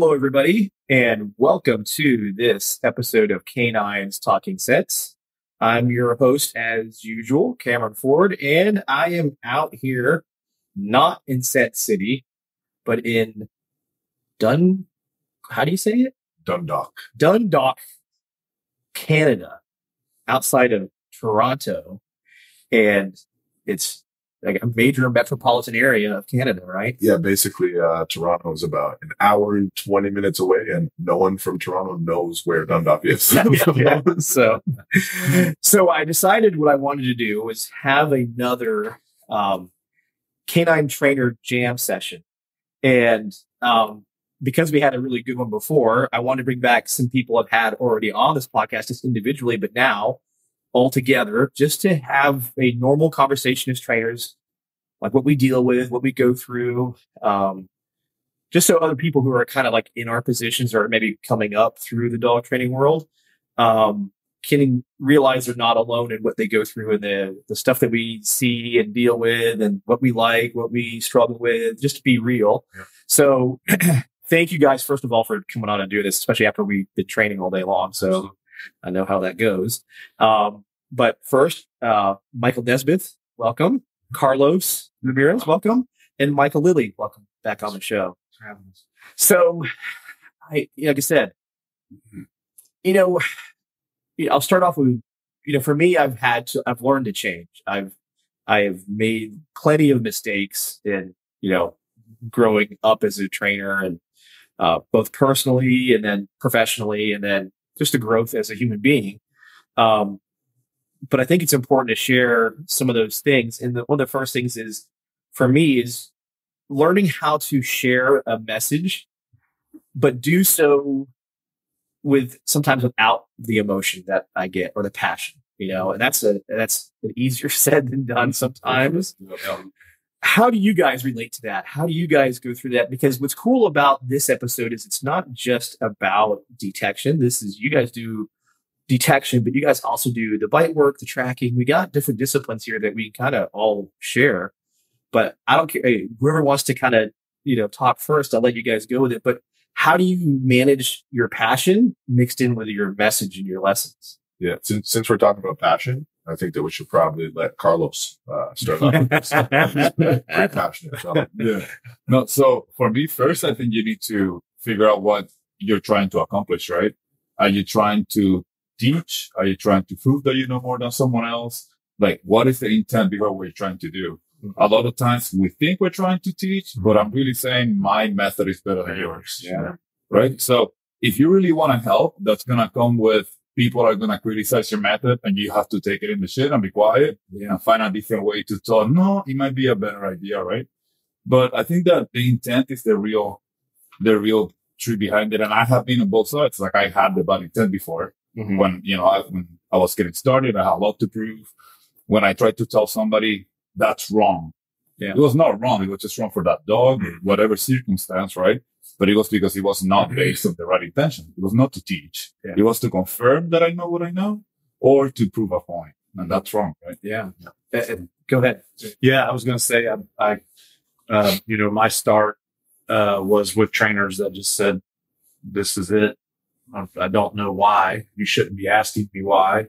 Hello, everybody, and welcome to this episode of Canines Talking Scents. I'm your host, as usual, Cameron Ford, and I am out here not in Set City, but in Dun. How do you say it? Dundalk. Dundalk, Canada, outside of Toronto, and it's like a major metropolitan area of Canada, right? Yeah, basically, uh, Toronto is about an hour and 20 minutes away, and no one from Toronto knows where Dundalk is. Yeah. So, so I decided what I wanted to do was have another um, canine trainer jam session, and um, because we had a really good one before, I wanted to bring back some people I've had already on this podcast just individually, but now all together just to have a normal conversation as trainers, like what we deal with, what we go through, um, just so other people who are kind of like in our positions or maybe coming up through the dog training world um, can realize they're not alone in what they go through and the the stuff that we see and deal with and what we like, what we struggle with, just to be real. Yeah. So thank you guys first of all for coming on and doing this, especially after we did training all day long. So I know how that goes. Um, but first, uh, Michael Nezbeth, welcome. Carlos Ramirez, welcome. And Michael Lilley, welcome back on the show. So, I, like I said, you know, you know, I'll start off with, you know, for me, I've had to, I've learned to change. I've, I have made plenty of mistakes in, you know, growing up as a trainer and, uh, both personally and then professionally and then just the growth as a human being. Um, but I think it's important to share some of those things. And the, one of the first things is for me is learning how to share a message, but do so with sometimes without the emotion that I get or the passion, you know, and that's a, that's an easier said than done sometimes. How do you guys relate to that? How do you guys go through that? Because what's cool about this episode is it's not just about detection. This is you guys do detection, but you guys also do the bite work, the tracking. We got different disciplines here that we kind of all share. But I don't care. Whoever wants to kind of, you know, talk first, I'll let you guys go with it. But how do you manage your passion mixed in with your message and your lessons? Yeah, since, since we're talking about passion, I think that we should probably let Carlos uh, start off. Very passionate. So, yeah. No, so for me, first, I think you need to figure out what you're trying to accomplish, right? Are you trying to teach? Are you trying to prove that you know more than someone else? Like, what is the intent behind what you're trying to do? A lot of times we think we're trying to teach, but I'm really saying my method is better than yours. Yeah. Right. So if you really want to help, that's going to come with people are going to criticize your method and you have to take it in the shit and be quiet Yeah. and find a different way to talk. No, it might be a better idea. Right. But I think that the intent is the real, the real truth behind it. And I have been on both sides. Like I had the bad intent before Mm-hmm. when you know I, when I was getting started, I had a lot to prove. When I tried to tell somebody that's wrong, Yeah. it was not wrong. It was just wrong for that dog, or whatever circumstance, right? But it was because it was not based on the right intention. It was not to teach. Yeah. It was to confirm that I know what I know, or to prove a point, and that's wrong, right? Yeah. Uh, uh, go ahead. Yeah, I was going to say, I, I uh, you know, my start uh, was with trainers that just said, "This is it. I, I don't know why. You shouldn't be asking me why."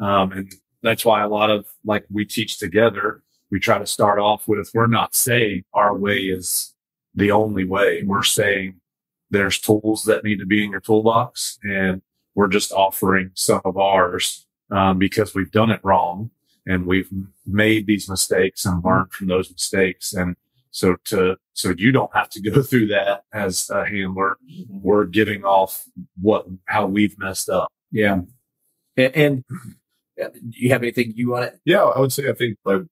Um, and that's why a lot of like we teach together. We try to start off with, "We're not saying our way is the only way. We're saying there's tools that need to be in your toolbox, and we're just offering some of ours um, because we've done it wrong." and we've made these mistakes and learned from those mistakes. And so to, so you don't have to go through that as a handler. We're giving off what, how we've messed up. Yeah. And, and uh, do you have anything you want to? Yeah, I would say I think like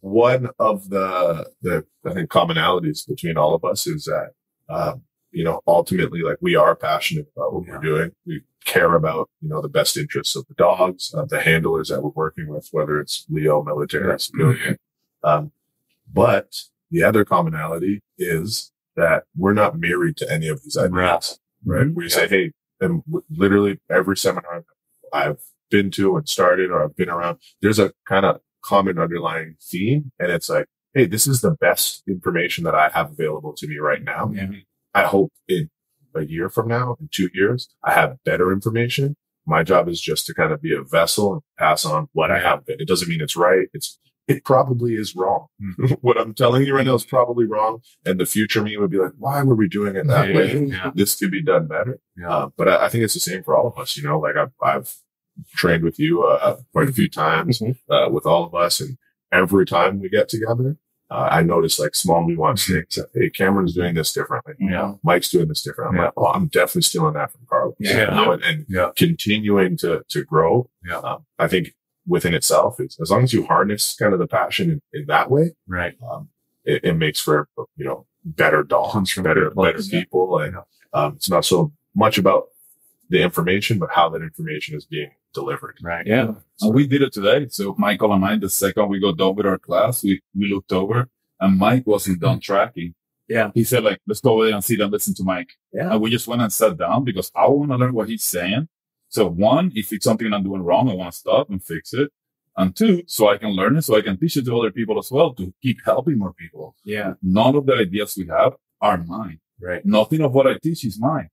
one of the the I think commonalities between all of us is that um, you know ultimately like we are passionate about what Yeah. we're doing. We care about you know the best interests of the dogs, uh, the handlers that we're working with, whether it's LEO, military, civilian. Um, but the other commonality is that we're not married to any of these ideas, right? We say, hey, and w- literally every seminar I've been to and started or I've been around, there's a kind of common underlying theme. And it's like, hey, this is the best information that I have available to me right now. Yeah. I hope in a year from now, in two years, I have better information. My job is just to kind of be a vessel and pass on what I have. It doesn't mean it's right. It's it probably is wrong. what I'm telling you right now is probably wrong. And the future me would be like, why were we doing it that Yeah, way? yeah. This could be done better. Yeah. Uh, but I, I think it's the same for all of us. You know, like I've, I've trained with you uh, quite a few times Mhm. uh, with all of us, and every time we get together, uh, I notice like small nuance things. That, hey, Cameron's doing this differently. Yeah. Mike's doing this different. I'm Yeah. like, oh, I'm definitely stealing that from Carlos. Yeah. You know, and, and Yeah. continuing to to grow. Yeah. Um, I think within itself, is as long as you harness kind of the passion in, in that way, Right. um, it, it makes for you know better dogs, from better good better yeah. people, and um, it's not so much about the information, but how that information is being delivered. Right. Yeah. And we did it today. So Michael and I, the second we got done with our class, we, we looked over and Mike wasn't done mm-hmm. tracking. Yeah. He said like, let's go over there and sit and listen to Mike. Yeah. And we just went and sat down because I want to learn what he's saying. So one, if it's something I'm doing wrong, I want to stop and fix it. And two, so I can learn it, so I can teach it to other people as well to keep helping more people. Yeah. None of the ideas we have are mine. Right. Nothing of what I teach is mine.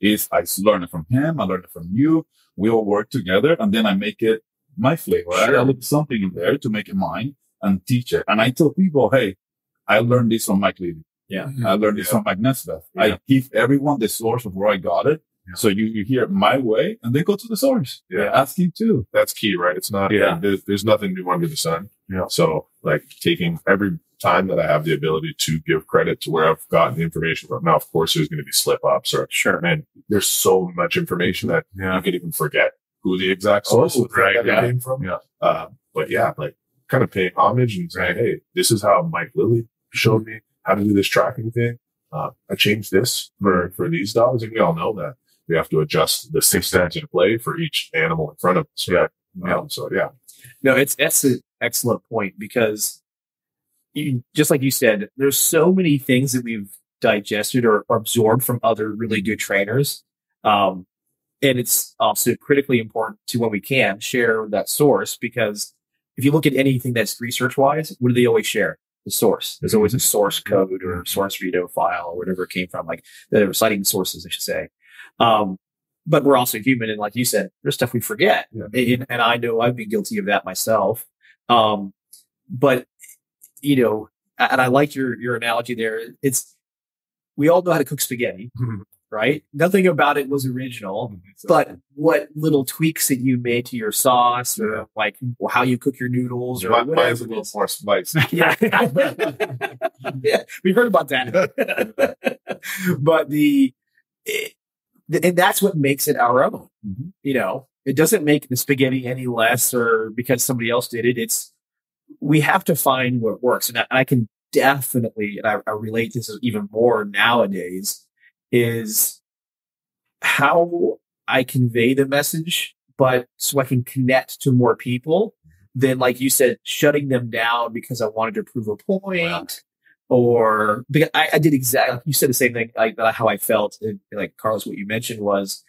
Is I learn it from him, I learn it from you. We all work together and then I make it my flavor. I Sure. add something in there to make it mine and teach it. And I tell people, hey, I learned this from Mike Lilley. Yeah. Mm-hmm. I learned this Yeah. from Mike Nezbeth. Yeah. I give everyone the source of where I got it. Yeah. So you, you hear it my way and they go to the source. Yeah. Ask him too. That's key, right? It's not. Yeah. There's, there's nothing new under the sun. Yeah. So like taking every time that I have the ability to give credit to where I've gotten the information from. Now, of course, there's going to be slip ups or Sure. man, there's so much information that Yeah. you can even forget who the exact source Oh, right, yeah, came from. yeah. Uh, but yeah, like kind of paying homage and saying, Hey, this is how Mike Lilley showed me how to do this tracking thing. Uh, I changed this for, for these dogs. And we all know that we have to adjust the systems in play for each animal in front of us. Right? Yeah. Um, so yeah. No, it's that's an excellent point because you, just like you said, there's so many things that we've digested or, or absorbed from other really good trainers. Um, and it's also critically important to when we can share that source because if you look at anything that's research wise, what do they always share? The source. There's always a source code or source redo file or whatever it came from, like they're citing sources, I should say. Um, but we're also human. And like you said, there's stuff we forget. Yeah. And, and I know I've been guilty of that myself. Um, but you know, and I like your, your analogy there. It's, we all know how to cook spaghetti, right? Nothing about it was original, but what little tweaks that you made to your sauce or like how you cook your noodles or whatever mine's a little more spicy. yeah. yeah, we heard about that. but the, it, and that's what makes it our own. Mhm. You know, it doesn't make the spaghetti any less or because somebody else did it. It's, we have to find what works. And I, I can definitely, and I, I relate this even more nowadays, is how I convey the message, but so I can connect to more people than, like you said, shutting them down because I wanted to prove a point. Or because I, I did exactly you said the same thing like uh, how I felt and, like Carlos what you mentioned was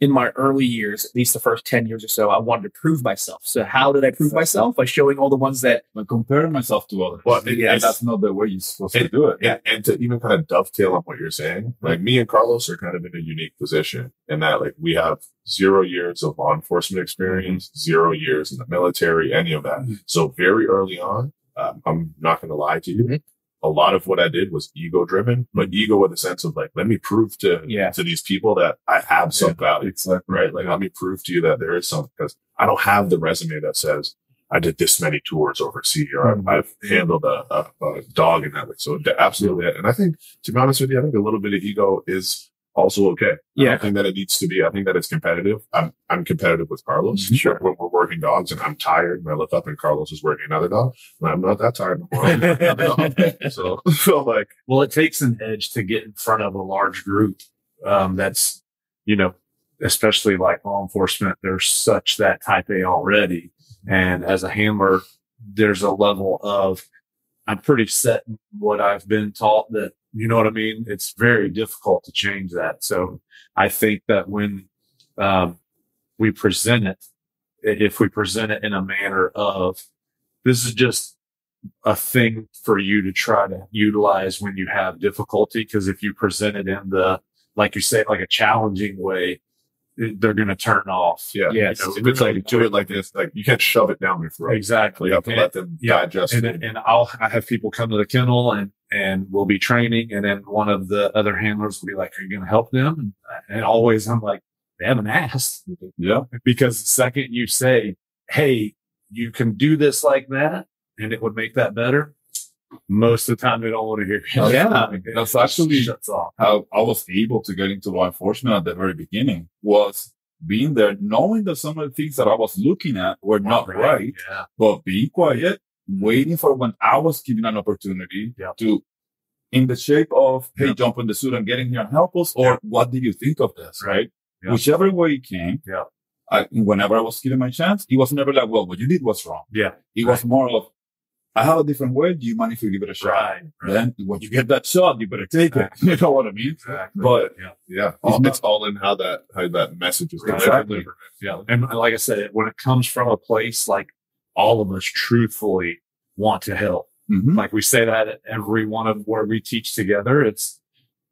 in my early years at least the first 10 years or so I wanted to prove myself so how did I prove myself by showing all the ones that But comparing myself to others. Well, it- yeah, it's- that's not the way you're supposed to do it. Yeah, and to even kind of dovetail on what you're saying, like me and Carlos are kind of in a unique position in that like we have zero years of law enforcement experience, zero years in the military, any of that. So very early on, um, I'm not going to lie to you. A lot of what I did was ego driven, but ego in the sense of like, let me prove to, Yeah. to these people that I have some value, Exactly. right? Like, let me prove to you that there is something because I don't have the resume that says I did this many tours overseas or Mhm. I've, I've handled a, a, a dog in that way. So absolutely. And I think, to be honest with you, I think a little bit of ego is also okay. I Yeah. don't think that it needs to be. I think that it's competitive. I'm, I'm competitive with Carlos. Mhm. Sure. When we're working dogs and I'm tired and I look up and Carlos is working another dog, and I'm not that tired anymore. I'm working another dog. So, so like, Well, it takes an edge to get in front of a large group. Um, that's, you know, especially like law enforcement, there's such that type A already. And as a handler, there's a level of, I'm pretty set in what I've been taught that, you know what I mean? It's very difficult to change that. So I think that when, um, we present it, if we present it in a manner of, this is just a thing for you to try to utilize when you have difficulty. Cause if you present it in the, like you say, like a challenging way, they're going to turn off. Yeah. Yes. You know, if it's like do it like this, like you can't shove it down your throat. Exactly. You have to And- let them yeah, digest and, it. and I'll I have people come to the kennel and and we'll be training, and then one of the other handlers will be like, "Are you going to help them?" And, and always I'm like, "They haven't asked," Yeah. because the second you say, "Hey, you can do this like that," and it would make that better, most of the time they don't want to hear. it. Oh, yeah. That's actually- shuts off. how I was able to get into law enforcement at the very beginning was being there, knowing that some of the things that I was looking at were not right, Yeah. but being quiet, waiting for when I was given an opportunity Yeah. to, in the shape of, hey, Yeah. jump in the suit and get in here and help us, or what do you think of this, right? Whichever way it came, Yeah. I, whenever I was given my chance, it was never like, well, what you did was wrong. Yeah. It was more of, I have a different way. Do you mind if we give it a shot? Right. right. Then when you get that shot, you better take it. You know what I mean? Exactly. But yeah. yeah. It's All, it's all in how that how that message is delivered. Exactly. Yeah. And like I said, when it comes from a place like all of us truthfully want to help, Mhm. like we say that at every one of where we teach together, it's,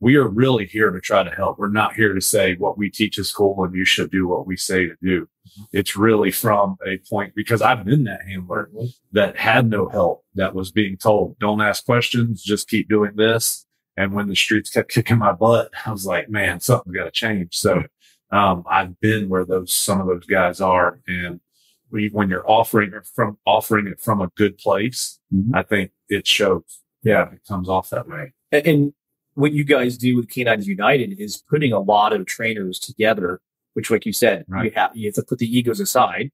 we are really here to try to help. We're not here to say what we teach is cool and you should do what we say to do. It's really from a point because I've been that handler that had no help that was being told, don't ask questions, just keep doing this. And when the streets kept kicking my butt, I was like, man, something's got to change. So, um, I've been where those, some of those guys are. And when you're offering it from, offering it from a good place, Mhm. I think it shows. Yeah. It comes off that way. And, and what you guys do with Canines United is putting a lot of trainers together, which, like you said, you have you have to put the egos aside.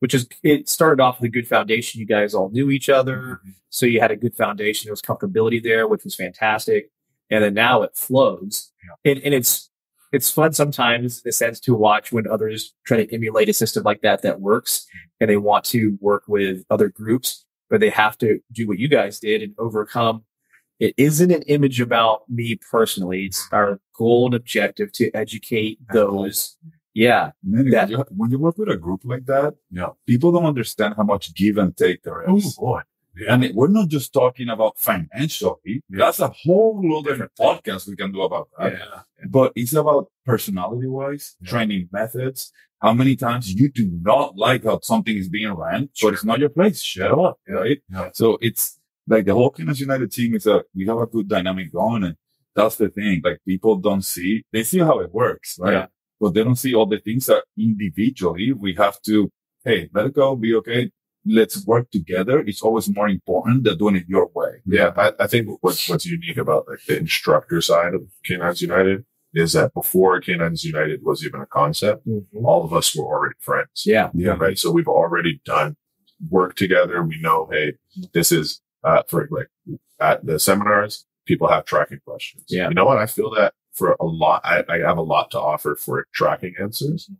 Which is it started off with a good foundation. You guys all knew each other, so you had a good foundation. There was comfortability there, which was fantastic. And then now it flows, and, and it's it's fun sometimes in a sense to watch when others try to emulate a system like that that works, and they want to work with other groups, but they have to do what you guys did and overcome it isn't an image about me personally. It's our goal and objective to educate those. Yeah. Man, That- when, you, when you work with a group like that, Yeah. people don't understand how much give and take there is. Oh boy. And it- we're not just talking about financially. That's a whole other podcast we can do about that. Yeah. But it's about personality wise, Yeah. training methods. How many times you do not like how something is being ran, but it's not your place. Shut up. Right. Yeah. So it's like the whole Canines United team is a, we have a good dynamic going. And that's the thing. Like people don't see, they see how it works. Right. Yeah. But they don't see all the things that individually we have to, hey, let it go, be okay. Let's work together. It's always more important than doing it your way. Yeah, I, I think what's what's unique about like the instructor side of Canines United is that before Canines United was even a concept, mm-hmm. all of us were already friends. Yeah. Yeah. Mm-hmm. Right. So we've already done work together. We know, hey, this is uh, for like at the seminars, people have tracking questions. Yeah. You know what? I feel that for a lot, I, I have a lot to offer for tracking answers. Mm-hmm.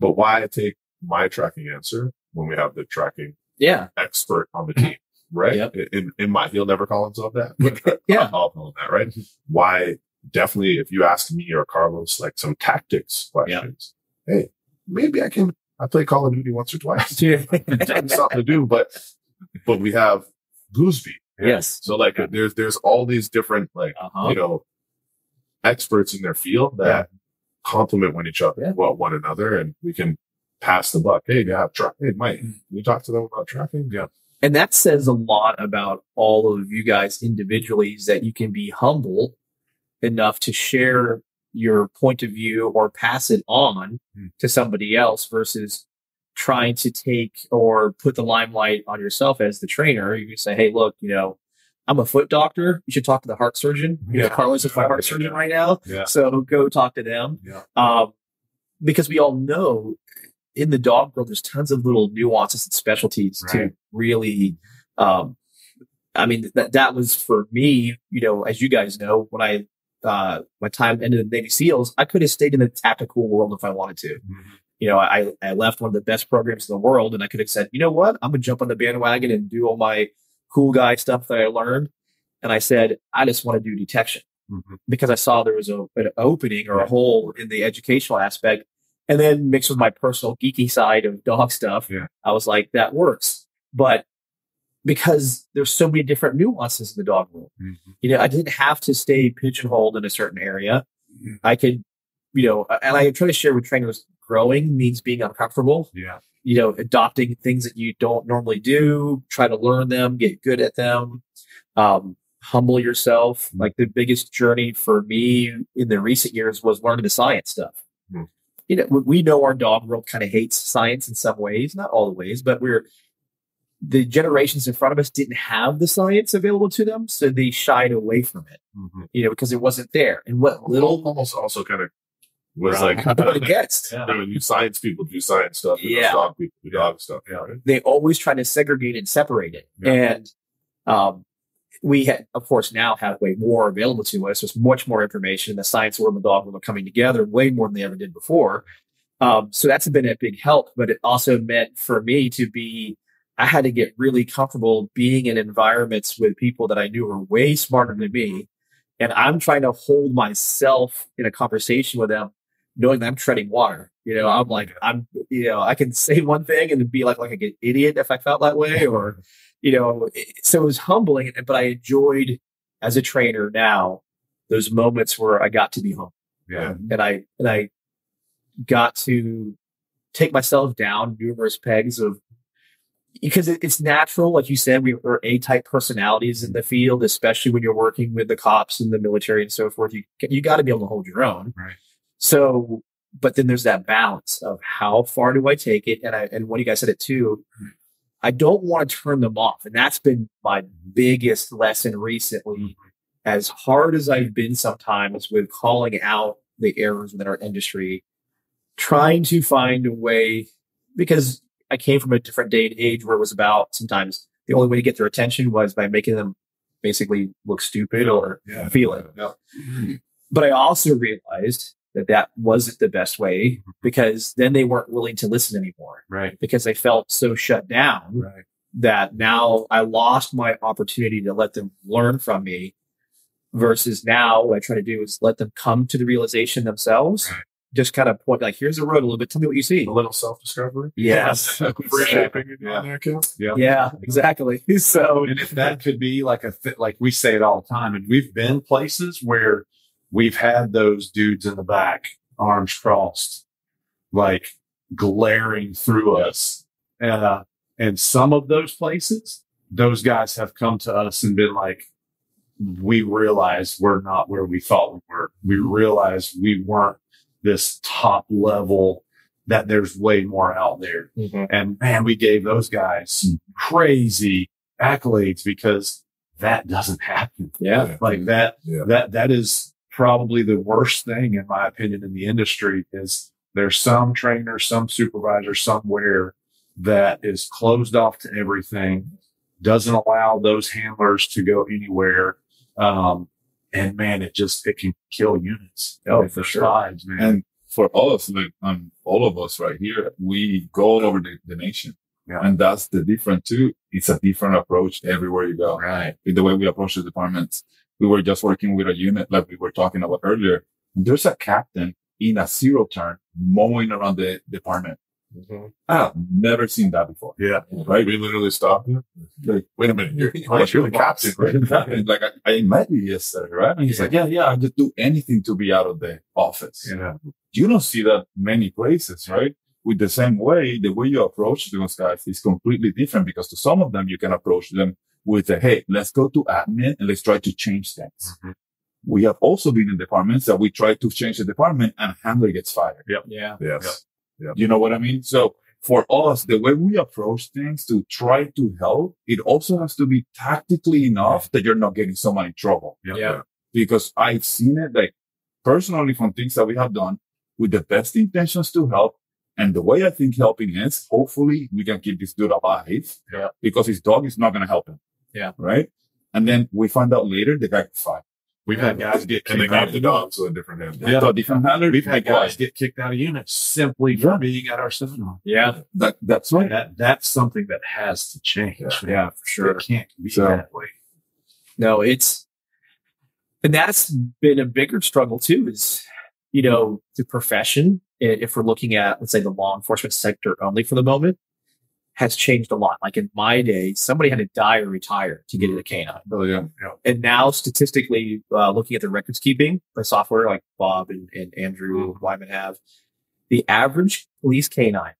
But why take my tracking answer when we have the tracking Yeah. expert on the team? Right. Yep. In, in my, he'll never call himself that. Yeah. I'll call him that. Right. Why? Definitely, if you ask me or Carlos like some tactics questions, hey, maybe I can. I play Call of Duty once or twice. It's something to do, but but we have Gooseby. yes. So like there's there's all these different like Uh-huh. you know experts in their field that complement one each other, Yeah. well, one another, and we can pass the buck. Hey, yeah, tra- hey, Mike, can you talk to them about tracking? Yeah, And that says a lot about all of you guys individually is that you can be humble enough to share your point of view or pass it on Hmm. to somebody else versus trying to take or put the limelight on yourself as the trainer. You can say, Hey, look, you know, I'm a foot doctor. You should talk to the heart surgeon. You know, Yeah. Carlos is my heart surgeon right now. Yeah. So go talk to them. Yeah. Um, because we all know in the dog world, there's tons of little nuances and specialties to really, um, I mean, that, that was for me, you know, as you guys know, when I, uh, my time ended in the Navy SEALs, I could have stayed in the tactical world if I wanted to. Mm-hmm. You know, I, I left one of the best programs in the world and I could have said, you know what? I'm going to jump on the bandwagon and do all my cool guy stuff that I learned. And I said, I just want to do detection Mhm. because I saw there was a, an opening or a hole in the educational aspect. And then mixed with my personal geeky side of dog stuff, Yeah. I was like, that works. But because there's so many different nuances in the dog world, Mhm. you know, I didn't have to stay pigeonholed in a certain area. I could, you know, and I try to share with trainers growing means being uncomfortable, Yeah. you know, adopting things that you don't normally do, try to learn them, get good at them, um, humble yourself. Like the biggest journey for me in the recent years was learning the science stuff. You know, we- we know our dog world kind of hates science in some ways, not all the ways, but we're the generations in front of us didn't have the science available to them, so they shied away from it. You know, because it wasn't there. And what Little little almost also kind of was Right. like what against. Yeah. I mean, you science people do science stuff, and Yeah. those dog people do dog stuff. Yeah. right? they always try to segregate and separate it. Yeah. And um, we had, of course, now have way more available to us. There's much more information. The science world and the dog world are coming together way more than they ever did before. Um, so that's been a big help. But it also meant for me to be, I had to get really comfortable being in environments with people that I knew were way smarter than me. And I'm trying to hold myself in a conversation with them, knowing that I'm treading water. You know, I'm like, I'm, you know, I can say one thing and be like, like an idiot if I felt that way, or, you know, so it was humbling, but I enjoyed as a trainer now those moments where I got to be home Yeah. Mm-hmm. and I, and I got to take myself down numerous pegs of, because it's natural, like you said, we are A type personalities in the field, especially when you're working with the cops and the military and so forth. You you got to be able to hold your own. Right. So, but then there's that balance of how far do I take it? And I and one of you guys said it too. Hmm. I don't want to turn them off, and that's been my biggest lesson recently. Mm-hmm. As hard as I've been sometimes with calling out the errors within our industry, trying to find a way because I came from a different day and age where it was about sometimes the only way to get their attention was by making them basically look stupid or Yeah. feel it. Yeah. Mm-hmm. But I also realized that that wasn't the best way mm-hmm. because then they weren't willing to listen anymore Right. because they felt so shut down Right. that now I lost my opportunity to let them learn from me. Versus now, what I try to do is let them come to the realization themselves. Right. Just kind of point like, here's the road a little bit. Tell me what you see. A little self discovery. Yes. In Yeah. there, Kim. Yeah, exactly. So And if that could be like a th- like we say it all the time, and we've been places where we've had those dudes in the back, arms crossed, like glaring through us. Uh, and some of those places, those guys have come to us and been like, we realize we're not where we thought we were. We realize we weren't this top level that there's way more out there. And man, we gave those guys crazy accolades because that doesn't happen. yeah, Like that, Yeah. that, that is probably the worst thing in my opinion in the industry is there's some trainer, some supervisor somewhere that is closed off to everything, doesn't allow those handlers to go anywhere. Um, and man, it just, it can kill units. Oh, for sure. fives, man. And for us, like um, all of us right here, we go all over the, the nation. Yeah. And that's the different too. It's a different approach everywhere you go. right. The way we approach the departments. We were just working with a unit like we were talking about earlier. There's a captain in a zero turn mowing around the department. Mm-hmm. I've never seen that before. Yeah. Right? We literally stopped him. Like, Wait a minute. You're, you're the captain, right? like I, I met you yesterday, right? And he's like, yeah, yeah, I just do anything to be out of the office. Yeah. You don't see that many places, right? With the same way, the way you approach those guys is completely different because to some of them, you can approach them with a, Hey, let's go to admin and let's try to change things. Mhm. We have also been in departments that we try to change the department and handler gets fired. yeah, Yes. You know what I mean? So for us, the way we approach things to try to help, it also has to be tactically enough that you're not getting someone in trouble. Yeah. Because I've seen it like personally from things that we have done with the best intentions to help. And the way I think helping is hopefully we can keep this dude alive. Yeah. Because his dog is not going to help him. Yeah. Right. And then we find out later the guy got fired. We've had guys get And they kicked out of the dog to a different hand. Yeah. So different handler. We've had guys get kicked out of units simply for being at our seminar. yeah, That, that's right. That that's something that has to change. Yeah. yeah, for sure. It can't be So- that way. No, it's and that's been a bigger struggle too. Is you know the profession, if we're looking at let's say the law enforcement sector only for the moment, has changed a lot. Like in my day, somebody had to die or retire to get mm. into canine. Oh, yeah. and now statistically, uh, looking at the records keeping by software like Bob and, and Andrew mm. Wyman have, the average police canine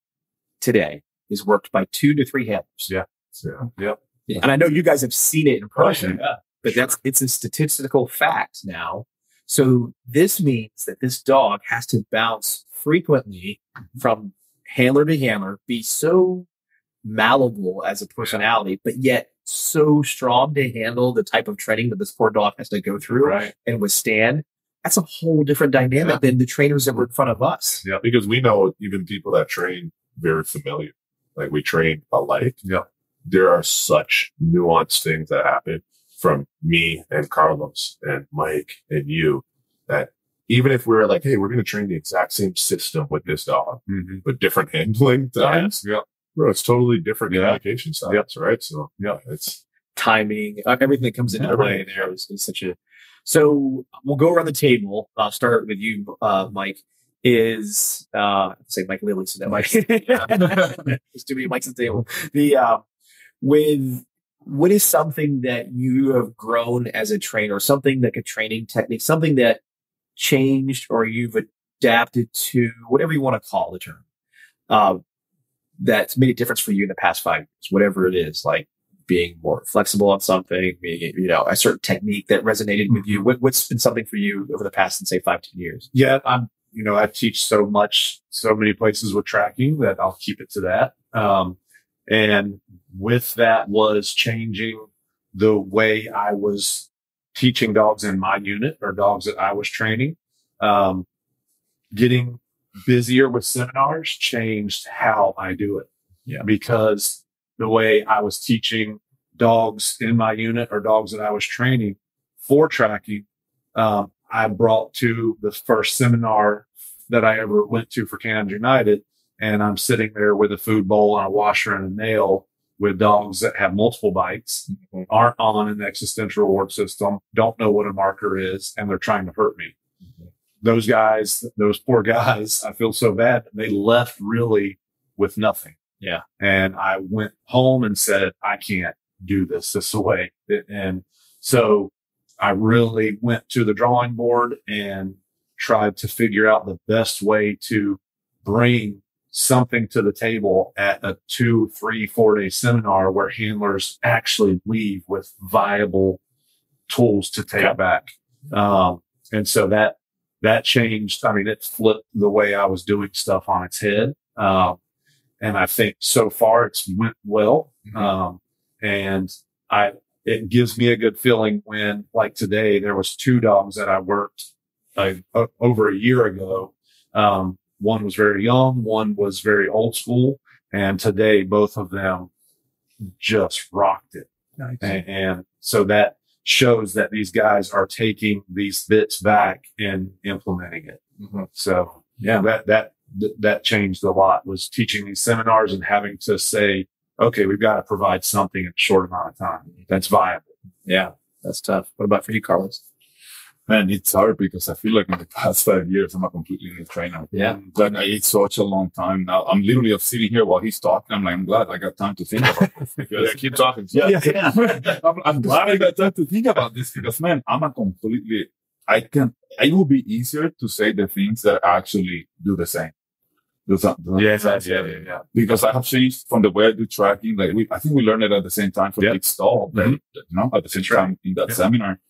today is worked by two to three handlers. Yeah. Yeah. And I know you guys have seen it in oh, person, Yeah. but that's it's a statistical fact now. So this means that this dog has to bounce frequently mm-hmm. from handler to handler, be so malleable as a personality, but yet so strong to handle the type of training that this poor dog has to go through Right. and withstand. That's a whole different dynamic Yeah. than the trainers that were in front of us. Yeah. Because we know even people that train very familiar, like we train alike. Yeah. There are such nuanced things that happen from me and Carlos and Mike and you that even if we're like, hey, we're going to train the exact same system with this dog, Mhm. but different handling times, Yeah. Bro, it's totally different Yeah. communication styles, right? So Yeah. it's timing, uh, everything that comes into play there is, is such a. So we'll go around the table. I'll start with you, uh, Mike. Is uh, say Mike Lilley, so that Mike. There's too many mics at the table. The uh, with what is something that you have grown as a trainer, something like a training technique, something that changed or you've adapted to, whatever you want to call the term, uh, that's made a difference for you in the past five years, whatever it is, like being more flexible on something, being, you know, a certain technique that resonated with you. What, what's been something for you over the past, say, five, ten years? yeah, I'm, you know, I teach so much, so many places with tracking that I'll keep it to that. Um, and with that was changing the way I was teaching dogs in my unit or dogs that I was training. Um, getting busier with seminars changed how I do it. Yeah. Because the way I was teaching dogs in my unit or dogs that I was training for tracking, um, I brought to the first seminar that I ever went to for Canines United. And I'm sitting there with a food bowl and a washer and a nail with dogs that have multiple bites, aren't on an existential reward system, don't know what a marker is, and they're trying to hurt me. Those guys, those poor guys, I feel so bad. They left really with nothing. Yeah. And I went home and said, I can't do this this way. And so I really went to the drawing board and tried to figure out the best way to bring something to the table at a two, three, four day seminar where handlers actually leave with viable tools to take back. Um, and so that, that changed. I mean, it flipped the way I was doing stuff on its head. Um, and I think so far it's went well. Um, and I, it gives me a good feeling when like today there was two dogs that I worked uh, over a year ago. Um, one was very young, one was very old school. And today both of them just rocked it. And, and so that shows that these guys are taking these bits back and implementing it. Mm-hmm. So yeah, that, that, that changed a lot was teaching these seminars and having to say, okay, we've got to provide something in a short amount of time that's viable. Yeah, that's tough. What about for you, Carlos? Man, it's hard because I feel like in the past five years, I'm a completely new trainer. Yeah. But I it's such a long time now. I'm literally sitting here while he's talking. I'm like, I'm glad I got time to think about this because I keep talking. yeah, I'm, I'm glad I got time to think about this because man, I'm a completely, I can, it will be easier to say the things that actually do the same. Do some, do Yeah, some- yeah, yeah, yeah. Because I have changed from the way I do tracking. Like we, I think we learned it at the same time from Yeah. stall. Stahl, Mhm. you know, at the same time in that Yeah. seminar.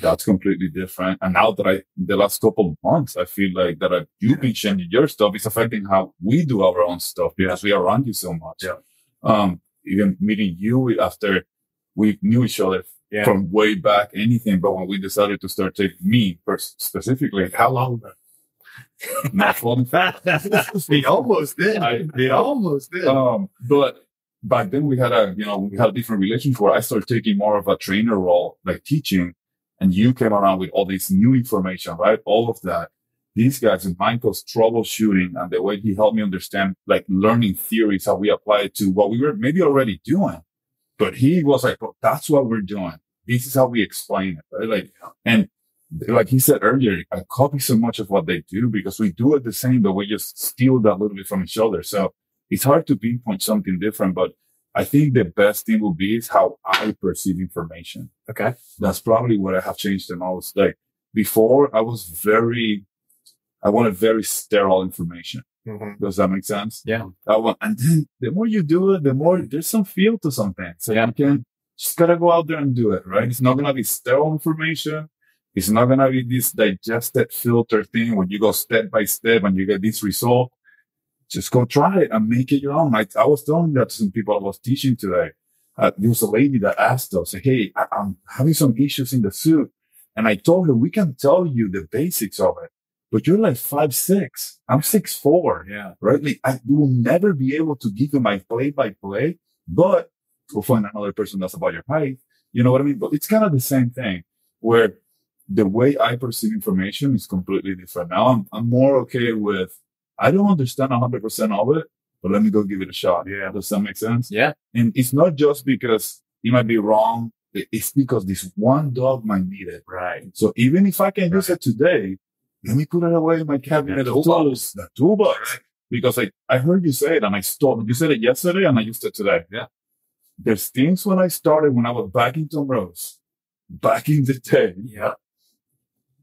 That's completely different. And now that I, the last couple of months, I feel like that I, you've been changing your stuff. It's affecting how we do our own stuff because we are around you so much. Yeah. Um, even meeting you after we knew each other Yeah. from way back, anything. But when we decided to start taking me specifically, How long? not fun. he almost did. I- he almost did. Um, but back then we had a, you know, we had a different relationship where I started taking more of a trainer role, like teaching, and you came around with all this new information, right? All of that. These guys and Michael's troubleshooting and the way he helped me understand, like learning theories, how we apply it to what we were maybe already doing. But he was like, "Bro, that's what we're doing. This is how we explain it, right? Like, and like he said earlier, I copy so much of what they do because we do it the same, but we just steal that little bit from each other. So it's hard to pinpoint something different, but I think the best thing will be is how I perceive information. Okay. That's probably what I have changed the most. Like before, I was very, I wanted very sterile information. Mm-hmm. Does that make sense? Yeah. I want, and then the more you do it, the more there's some feel to something. So Yeah. you can just gotta go out there and do it, right? It's not gonna be sterile information. It's not gonna be this digested filter thing when you go step by step and you get this result. Just go try it and make it your own. I, I was telling that to some people I was teaching today. Uh, there was a lady that asked us, Hey, I, I'm having some issues in the suit. And I told her, we can tell you the basics of it, but you're like five, six. I'm six, four Yeah. right? Like, I will never be able to give you my play by play, but we'll find another person that's about your height. You know what I mean? But it's kind of the same thing where the way I perceive information is completely different. Now I'm, I'm more okay with, I don't understand 100% of it, but let me go give it a shot. Yeah. Does that make sense? Yeah. And it's not just because it might be wrong. It's because this one dog might need it. Right. So even if I can use it today, let me put it away in my cabinet of tools, the toolbox. Right. Because I, I heard you say it and I stole You said it yesterday and I used it today. Yeah. There's things when I started when I was back in Tom Rose, back in the day, Yeah.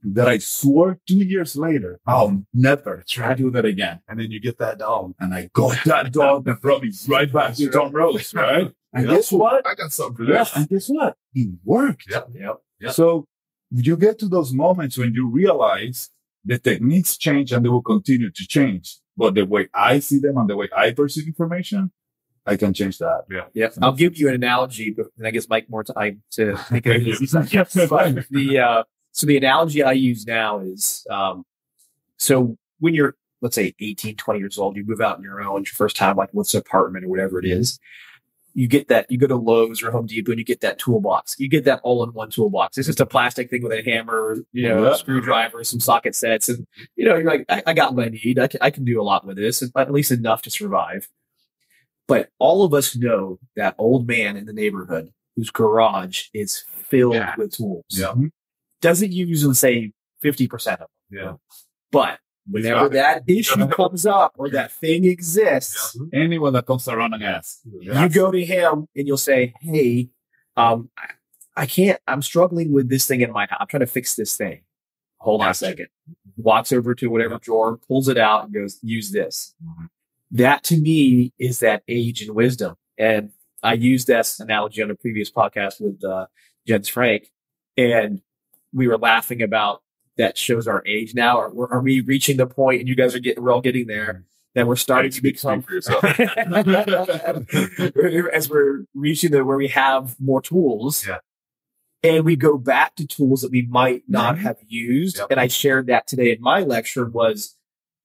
That I swore two years later, I'll never try to do that again. And then you get that dog. And I got that dog and brought me right back to Tom Rose, right? And Yeah. guess what? I got something for Yeah, this. and guess what? It worked. Yep. Yep. Yep. So you get to those moments when you realize the techniques change and they will continue to change. But the way I see them and the way I perceive information, I can change that. Yeah. I'll give you an analogy, but then I guess Mike more time to think of this. But the uh, so the analogy I use now is um, so when you're let's say 18, 20 years old, you move out on your own, your first time, like with an apartment or whatever it is. You get that, you go to Lowe's or Home Depot and you get that toolbox. You get that all in one toolbox. It's just a plastic thing with a hammer, you know, Yeah. screwdriver, some socket sets. And, you know, you're like, I, I got what I need. I can, I can do a lot with this, at least enough to survive. But all of us know that old man in the neighborhood whose garage is filled Yeah. with tools. Yeah. Doesn't usually say 50% of them. Yeah. But whenever that issue comes up or that thing exists, Anyone that comes around and asks, you go to him and you'll say, Hey, um, I- I can't, I'm struggling with this thing in my house. I'm trying to fix this thing. Hold on a second. Walks over to whatever drawer, pulls it out and goes, use this. Mhm. That to me is that age and wisdom. And I used this analogy on a previous podcast with uh, Jens Frank, and we were laughing about that shows our age now. Are, are we reaching the point, and you guys are getting, we're all getting there, that we're starting to Speak- speak become for yourself. as we're reaching the where we have more tools. Yeah. And we go back to tools that we might not have used. Yep. And I shared that today in my lecture was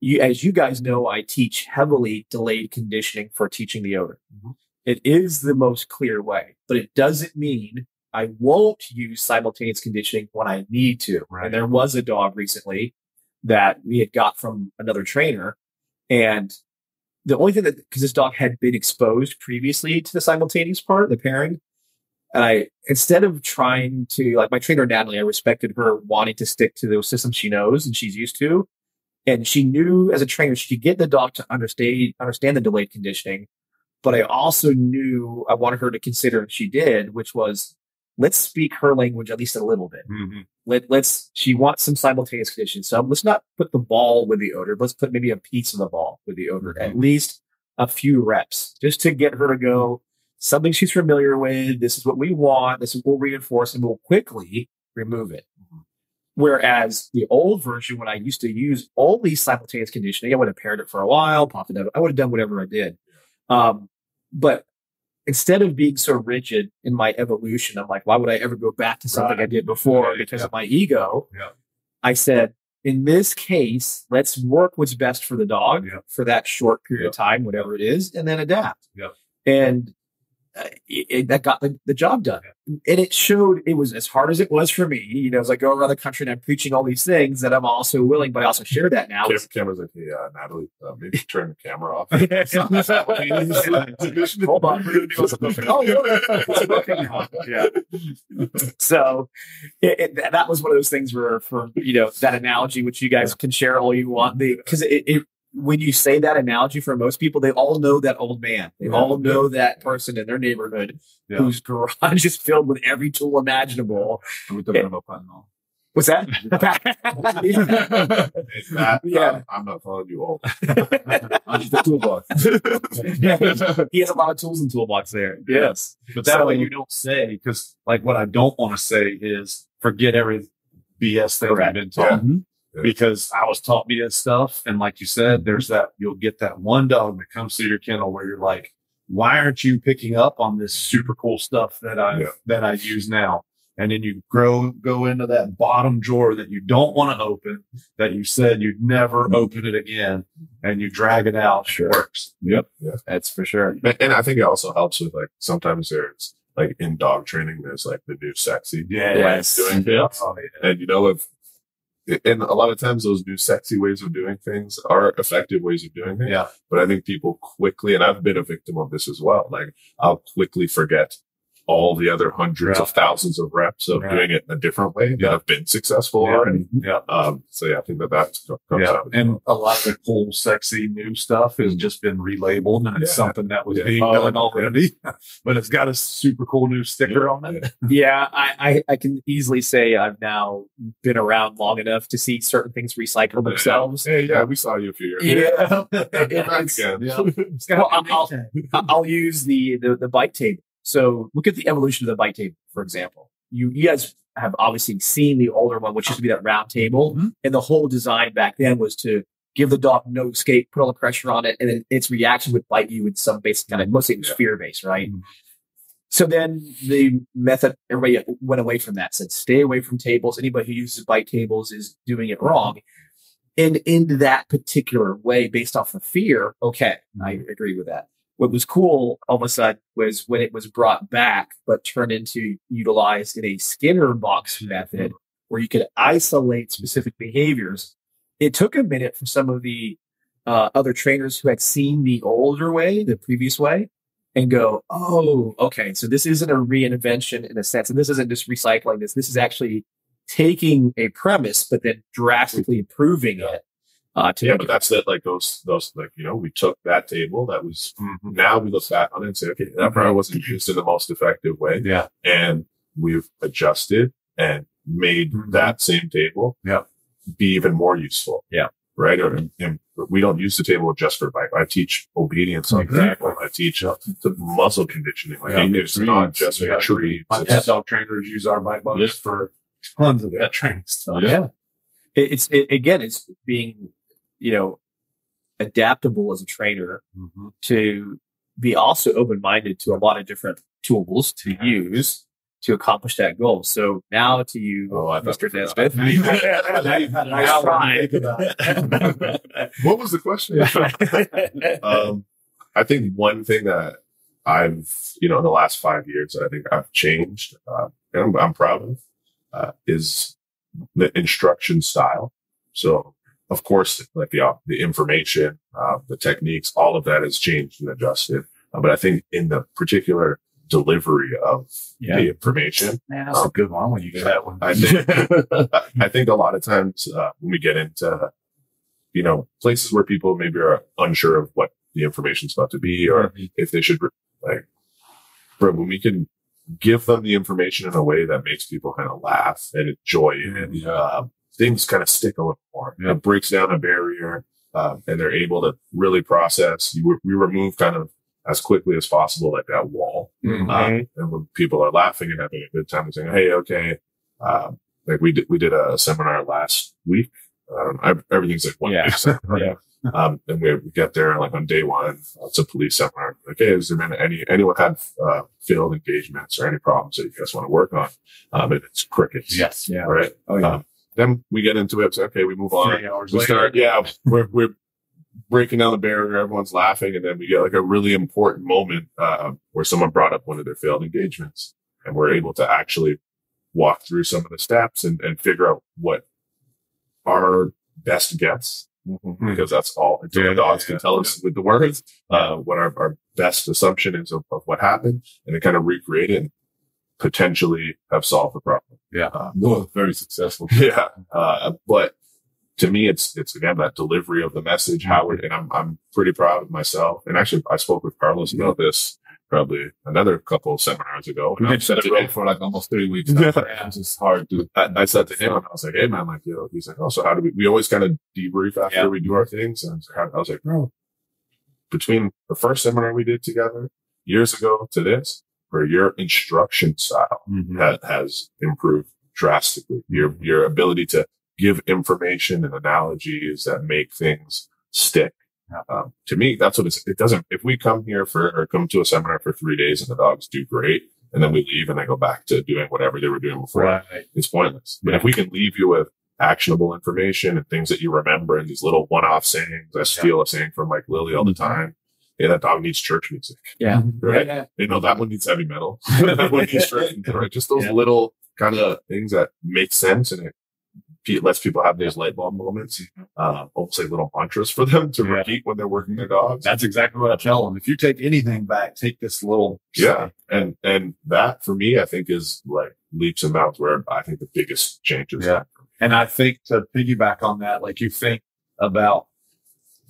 you, as you guys know, I teach heavily delayed conditioning for teaching the odor. Mhm. It is the most clear way, but it doesn't mean I won't use simultaneous conditioning when I need to. Right. And there was a dog recently that we had got from another trainer and the only thing that because this dog had been exposed previously to the simultaneous part, the pairing, and I instead of trying to like my trainer Natalie, I respected her wanting to stick to those systems she knows and she's used to, and she knew as a trainer she could get the dog to understand understand the delayed conditioning, but I also knew I wanted her to consider, and she did, which was let's speak her language at least a little bit. Mhm. let, let's she wants some simultaneous conditions. So let's not put the ball with the odor. Let's put maybe a piece of the ball with the odor at least a few reps just to get her to go something she's familiar with. This is what we want. This is what we'll reinforce and we'll quickly remove it. Whereas the old version when i used to use only simultaneous conditioning i would have paired it for a while popped it up. I would have done whatever i did. Um, but instead of being so rigid in my evolution, I'm like, why would I ever go back to something I did before Right. because Yeah. of my ego? Yeah. I said, in this case, let's work what's best for the dog Yeah. for that short period of time, whatever it is, and then adapt. Yeah. And uh, it, it- that got the, the job done. And it showed it was as hard as it was for me. You know, as I go around the country and I'm preaching all these things that I'm also willing, but I also share that now. Cam- camera's like, hey, uh, Natalie, uh, maybe turn the camera off. Hold on. We're gonna do something. Yeah. It's working now. Yeah. so it, that was one of those things where for you know that analogy which you guys can share all you want because it, it when you say that analogy for most people, they all know that old man. They Yeah. all know that person in their neighborhood Yeah. whose garage is filled with every tool imaginable. Talking about Panama. What's that? That, Yeah. uh, I'm not calling you old. Under the toolbox. he has a lot of tools in toolbox there. Yes. But that So- way you don't say, because like what I don't want to say is forget every BS thing Correct. I've been taught. Yeah. Because I was taught BS stuff. And like you said, there's that, you'll get that one dog that comes through your kennel where you're like, why aren't you picking up on this super cool stuff that I, Yeah. that I use now? And then you grow, go into that bottom drawer that you don't want to open, that you said you'd never open it again, and you drag it out. Sure. It works. Yep. That's for sure. And, I think it also helps with like sometimes there's like in dog training, there's like the new sexy Yeah. Yes. doing. Oh, yeah. And you know, if, and a lot of times those new sexy ways of doing things are effective ways of doing things. Yeah. But I think people quickly, and I've been a victim of this as well. Like I'll quickly forget all the other hundreds Yeah. of thousands of reps of Right. doing it in a different way that have been successful Yeah. already. Yeah. Um, so yeah, I think that that comes Yeah. out. And a lot of the cool, sexy new stuff has just been relabeled and it's Yeah. something that was Yeah. being Oh, done already, but it's got a super cool new sticker on it. Yeah, I, I, I can easily say I've now been around long enough to see certain things recycle themselves. Hey, yeah, we saw you a few years Yeah. ago. It- Back it's- again. Yeah. Well, I'll, I'll, I'll use the, the the bite table. So look at the evolution of the bite table, for example. You you guys have obviously seen the older one, which used to be that round table, Mhm. and the whole design back then was to give the dog no escape, put all the pressure on it, and then its reaction would bite you in some basic kind of mostly it was fear based, right? Mhm. So then the method everybody went away from that, said stay away from tables. Anybody who uses bite tables is doing it wrong. And in that particular way, based off of fear, okay, I agree with that. What was cool all of a sudden was when it was brought back, but turned into utilized in a Skinner box method where you could isolate specific behaviors. It took a minute for some of the uh, other trainers who had seen the older way, the previous way, and go, oh, okay, so this isn't a reinvention in a sense, and this isn't just recycling this. This is actually taking a premise, but then drastically improving it uh, to Yeah, but it that's it. Like those, those, like, you know, we took that table that was, Mhm. now we look back on it and say, okay, that probably wasn't used in the most effective way. Yeah. And we've adjusted and made Mhm. that same table Yeah. be even more useful. Yeah. Right. Or, and we don't use the table just for bite. I teach obedience on the Exactly. table. I teach the muscle conditioning. Like, Yeah. hey, it's not Retrieve. just Yeah. retrieve. My pet dog trainers use our bike box Yeah. for tons of that training stuff. yeah. It, it's it, again, it's being you know adaptable as a trainer Mhm. to be also open minded to a lot of different tools to use to accomplish that goal. So now to you, Oh, Mr. Nezbeth. Now you've had- now you've had an Nice hour to try. think about it. What was the question? um, I think one thing that I've, you know, in the last five years, that I think I've changed, uh, and I'm, I'm proud of, uh, is the instruction style. So, of course, like the the information, uh, the techniques, all of that has changed and adjusted. Uh, but I think in the particular delivery of Yeah. the information, Man, that's a good one. When you get that one, I think I think a lot of times uh, when we get into you know places where people maybe are unsure of what the information's about to be or if they should re- like bro, when we can give them the information in a way that makes people kind of laugh and enjoy it Yeah. uh, things kind of stick a little more Yeah. it breaks down a barrier uh, and they're able to really process you we remove kind of as quickly as possible like that wall Mhm. uh, and when people are laughing and having a good time and saying, Hey, okay. Um, like we did, we did a seminar last week. Um, I, everything's like one Yeah. seminar. Yeah. Um, and we, we get there like on day one, uh, it's a police seminar. Like, Hey, has there been any, anyone had, uh, field engagements or any problems that you guys want to work on? Um, and it's crickets. yes, Yeah. Right. Oh, yeah. Um, then we get into it. It's okay. We move on three hours we later. start, yeah, we're, we're breaking down the barrier. Everyone's laughing. And then we get like a really important moment, uh, where someone brought up one of their failed engagements and we're able to actually walk through some of the steps and, and figure out what our best guess, because that's all until Yeah, the dogs yeah, can yeah. tell us with the words, uh, what our, our best assumption is of, of what happened and then kind of recreate it and potentially have solved the problem. Both very successful. Yeah. Uh, but to me, it's, it's again, that delivery of the message, how it, and I'm, I'm pretty proud of myself. And actually, I spoke with Carlos about this probably another couple of seminars ago. We And I had said set it him, for like almost three weeks. Now. Yeah. It's just hard to. I, I said to him, I was like, Hey man, like, you know, he's like, Oh, so how do we, we always kind of debrief after Yeah. we do our things. And I was like, I was like, bro, between the first seminar we did together years ago to this, where your instruction style ha- has improved drastically. Your, your ability to give information and analogies that make things stick. Um, to me, that's what it's, it doesn't, if we come here for, or come to a seminar for three days and the dogs do great, and then we leave and they go back to doing whatever they were doing before, Right. it's pointless. But if we can leave you with actionable information and things that you remember and these little one-off sayings, I steal a saying from Mike Lilley all the time. Yeah, that dog needs church music, Yeah. right? Yeah. You know, that one needs heavy metal. that one needs church right? Just those Yeah. little kind of things that make sense and it lets people have those light bulb moments, uh, almost like little mantras for them to Yeah. repeat when they're working their dogs. That's exactly what I tell them. If you take anything back, take this little. Yeah. And, and that for me, I think is like leaps and bounds where I think the biggest changes. Yeah. And I think to piggyback on that, like you think about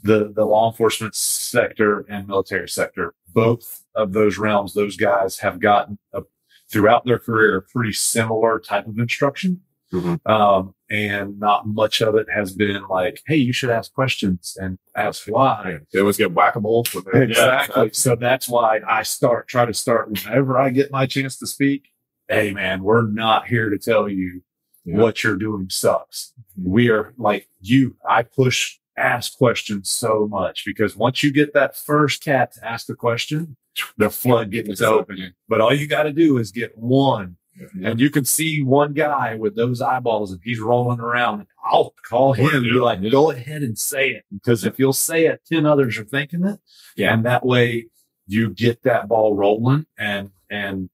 the the law enforcement sector and military sector, both of those realms, those guys have gotten a, throughout their career a pretty similar type of instruction. Mhm. Um, and not much of it has been like, hey, you should ask questions and ask why. They always get whack-a-mole. Exactly. So that's why I start try to start whenever I get my chance to speak. Hey man, we're not here to tell you Yeah. what you're doing sucks. We are like you. I push ask questions so much because once you get that first cat to ask the question, the floodgates open. But all you got to do is get one, Yeah. and you can see one guy with those eyeballs, and he's rolling around. I'll call him and be like, "Go ahead and say it," because if you'll say it, ten others are thinking it. Yeah. and that way you get that ball rolling, and and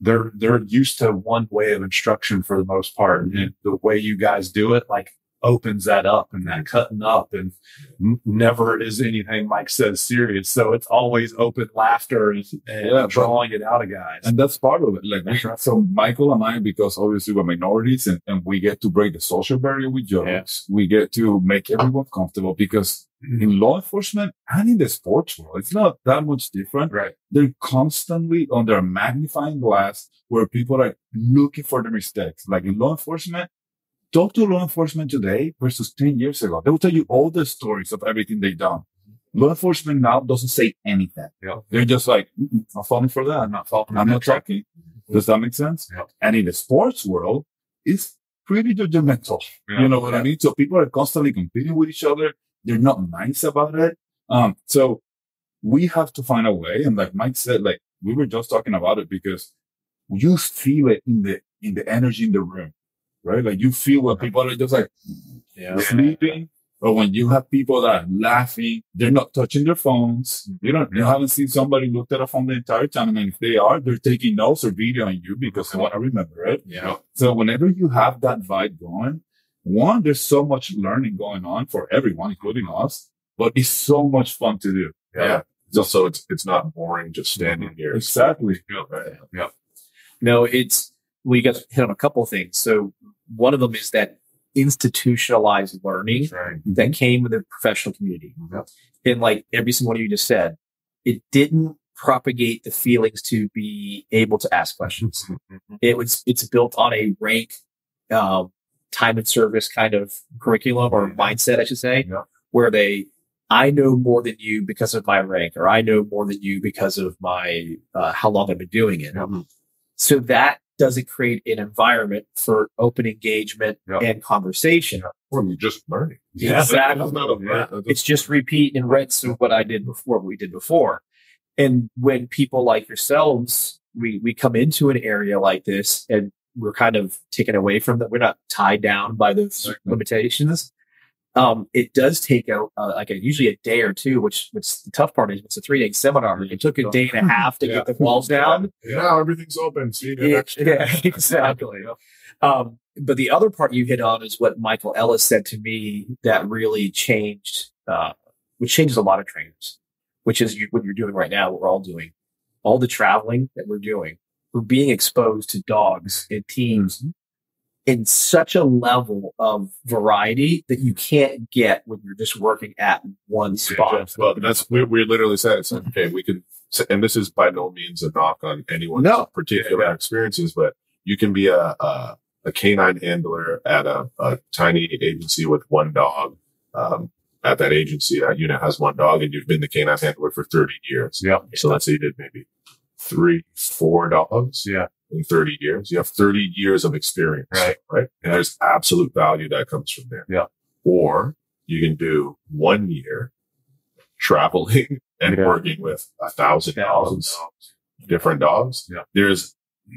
they're they're used to one way of instruction for the most part, and the way you guys do it, like opens that up and that cutting up and n- never is anything Mike says serious. So it's always open laughter and, and Yeah, drawing it out of guys. And that's part of it. Like, we, so Michael and I, because obviously we're minorities and, and we get to break the social barrier with jokes, we get to make everyone comfortable because mm-hmm. in law enforcement and in the sports world, it's not that much different. right. They're constantly under a magnifying glass where people are looking for the mistakes. Like in law enforcement, talk to law enforcement today versus 10 years ago. They will tell you all the stories of everything they've done. Law enforcement now doesn't say anything. Yeah. They're just like, "Mm-mm, I'm falling for that. I'm not faulting. I'm not talking. Does that make sense? Yeah. And in the sports world, it's pretty judgmental. You know what I mean? So people are constantly competing with each other. They're not nice about it. Um, so we have to find a way. And like Mike said, like we were just talking about it because you feel it in the, in the energy in the room, right? Like you feel when people are just like Yeah. sleeping or when you have people that are laughing, they're not touching their phones. You don't, you haven't seen somebody look at a phone the entire time. And if they are, they're taking notes or videoing you because they want to remember it. Yeah. So whenever you have that vibe going, one, there's so much learning going on for everyone, including us, but it's so much fun to do. Yeah. It's also, it's, it's not boring just standing here. Exactly. Yeah. Right. No, it's we got hit on a couple of things. So one of them is that institutionalized learning that came with the professional community. And like every single one of you just said, it didn't propagate the feelings to be able to ask questions. It was it's built on a rank um, time and service kind of curriculum or mindset, I should say, Yeah. where they I know more than you because of my rank, or I know more than you because of my uh, how long I've been doing it. So that doesn't create an environment for open engagement Yeah. and conversation. Or you're just learning. Yeah, exactly. That's not a- Yeah. It's just repeat and rinse of what I did before, what we did before. And when people like yourselves, we we come into an area like this and we're kind of taken away from that. We're not tied down by those limitations. Um, it does take a, uh, like a, usually a day or two, which, which the tough part is it's a three day seminar. It took a day and a half to Yeah. get the walls down. Now everything's open. See you Yeah, yeah, exactly. Um, but the other part you hit on is what Michael Ellis said to me that really changed, uh, which changes a lot of trainers, which is you, what you're doing right now. What we're all doing, all the traveling that we're doing, we're being exposed to dogs and teams in such a level of variety that you can't get when you're just working at one spot. Well, that's we, we literally said it's like, okay, we can, and this is by no means a knock on anyone's No. particular Yeah. experiences, but you can be a a, a canine handler at a, a tiny agency with one dog. Um, at that agency, that unit has one dog, and you've been the canine handler for thirty years. Yep. So let's say you did maybe three, four dogs Yeah. In 30 years. You have 30 years of experience. Right. Right. And there's absolute value that comes from there. Yeah. Or you can do one year traveling and Yeah. working with a thousand Thousand dogs, different dogs. Yeah. There's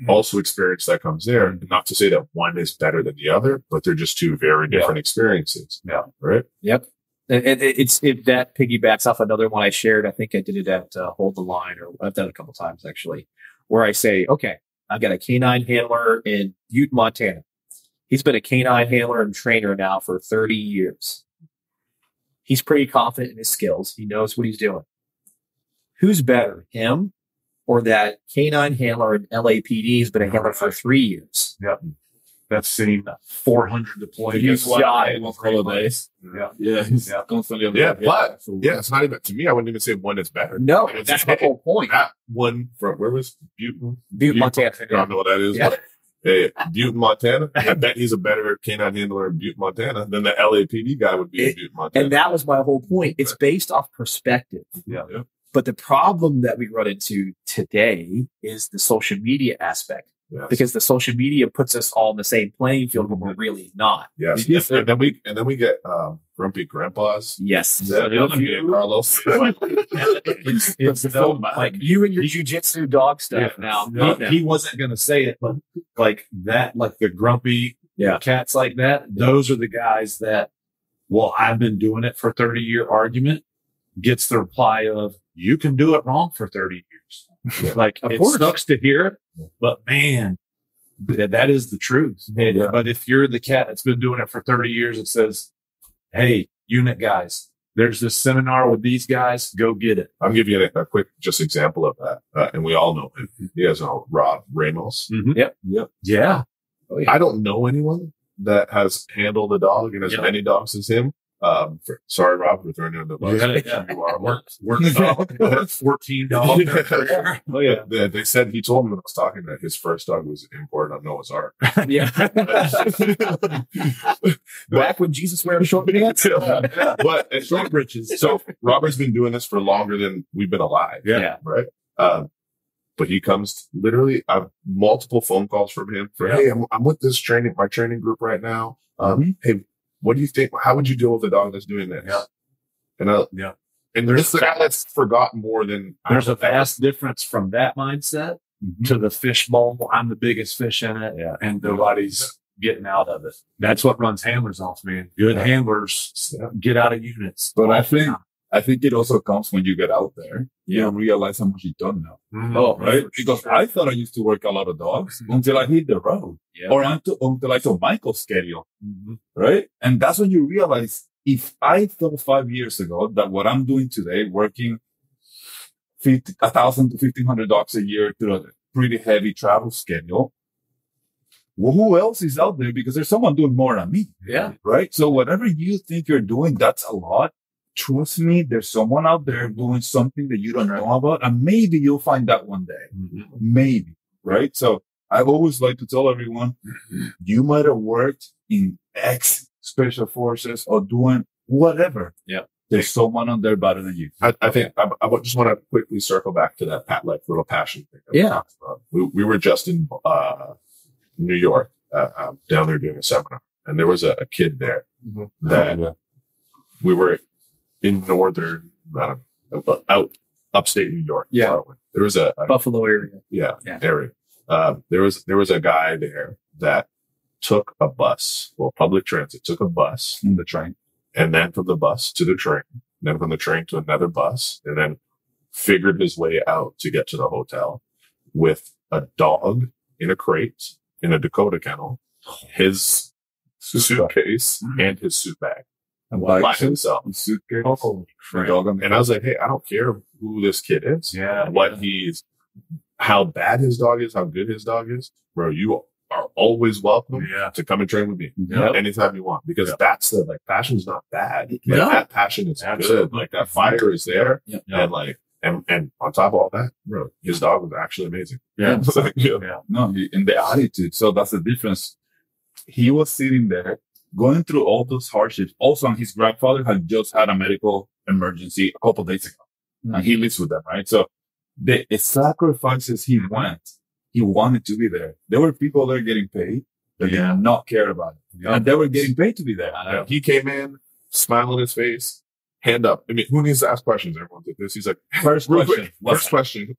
also experience that comes there. Not to say that one is better than the other, but they're just two very Yeah. different experiences. Yeah. Right. Yep. And and it- it's it, that piggybacks off another one I shared. I think I did it at uh, Hold the Line, or I've done it a couple times actually, where I say, okay, I've got a canine handler in Butte, Montana. He's been a canine handler and trainer now for 30 years. He's pretty confident in his skills. He knows what he's doing. Who's better, him or that canine handler in LAPD has been a handler for three years? That's seen 400 deployments. He's one shy. one holidays. Yeah. Yeah, he's Yeah. constantly on the Yeah, but- Yeah. It's not even, to me, I wouldn't even say one is better. No, that's the whole point. That one from, where was Butte? Butte, Montana. I don't know what that is. Yeah. but, Hey, Butte, Montana. I bet he's a better canine handler in Butte, Montana than the LAPD guy would be in Butte, Montana. And that was my whole point. It's based off perspective. Yeah. Yeah. But the problem that we run into today is the social media aspect Yes. because the social media puts us all in the same playing field when we're really not. yes. Yes, and then we and then we get um, grumpy grandpas. Yes. that Yeah. come Carlos. it's, it's so Like you and your jujitsu dog stuff now. He, he wasn't going to say it, but like that, like the grumpy Yeah. cats like that, those are the guys that, well, I've been doing it for 30 year argument gets the reply of, you can do it wrong for 30 years. Like Of it course. sucks to hear it, but man, that is the truth. And- Yeah. But if you're the cat that's been doing it for 30 years, it says, Hey, unit guys, there's this seminar with these guys, go get it. I'm giving you a, a quick just example of that, uh, and we all know him. Mm-hmm. He guys know uh, Rob Ramos. Mm-hmm. Yep. Yep. Oh, yeah. I don't know anyone that has handled a dog and as Yeah. many dogs as him. Um, for, sorry, Rob, for throwing you under the bus. Yeah, yeah. You are one. Work, work, dog, 14 dogs. Oh yeah. They, they said he told me when I was talking that his first dog was imported on Noah's Ark. yeah. Back when Jesus wore short pants. but it's Short britches. so Robert's been doing this for longer than we've been alive. Yeah. Yeah. Right. Um, but he comes literally, I have multiple phone calls from him for, Yeah. Hey, I'm, I'm with this training, my training group right now. Um, Hey, what do you think? How would you deal with a dog that's doing this? Yeah. And, I, Yeah. and there's the guy that's forgotten more than There's a vast difference from that mindset mm-hmm. to the fishbowl. I'm the biggest fish in it, Yeah. and nobody's getting out of it. That's what runs handlers off, man. Good Yeah. handlers Yeah. get out of units. But I think I think it also comes when you get out there. you Yeah. You realize how much you don't know. Oh, Right? Because I thought I used to work a lot of dogs until I hit the road. Yeah. Or until, until I saw Michael's schedule. Mhm. Right? And that's when you realize if I thought five years ago that what I'm doing today, working 50, a thousand to fifteen hundred dogs a year through a pretty heavy travel schedule. Well, who else is out there? Because there's someone doing more than me. Yeah. Right. So whatever you think you're doing, that's a lot. Trust me, there's someone out there doing something that you don't know about. And maybe you'll find that one day. Mhm. Maybe. Right. So I always like to tell everyone, you might have worked in X special forces or doing whatever. Yeah. There's someone on there better than you. I, I think I, I just want to quickly circle back to that pat like little passion thing. Yeah. We, we were just in uh, New York uh, um, down there doing a seminar, and there was a, a kid there Mhm. that we were in northern, uh, out upstate New York. Yeah. there was a, a Buffalo area. yeah, Yeah. area. Um, there was there was a guy there that took a bus, well, public transit, took a bus in the train. and then from the bus to the train, then from the train to another bus, and then figured his way out to get to the hotel with a dog in a crate in a Dakota kennel, his suitcase and his suit bag And by bikes, himself. and suitcase, Holy the dog on the And I was like, hey, I don't care who this kid is, Yeah. what he's, how bad his dog is, how good his dog is, bro. You are always welcome Yeah. to come and train with me Yeah. anytime you want because Yeah. that's the like passion's not bad. Like No. that passion is Absolutely. good. Like that fire is there. Yeah. And like and and on top of all that, bro, his dog was actually amazing. Yeah. Like, yeah. Yeah. No, he, in the attitude. So that's the difference. He was sitting there going through all those hardships. Also, and his grandfather had just had a medical emergency a couple days ago and he hmm. lives with them, right? So the sacrifices he went, he wanted to be there. There were people there getting paid that Yeah. did not care about it. Yeah. And they were getting paid to be there. Yeah. He came in, smile on his face, hand up. I mean, who needs to ask questions? Everyone did this. He's like, First question. quick, first question,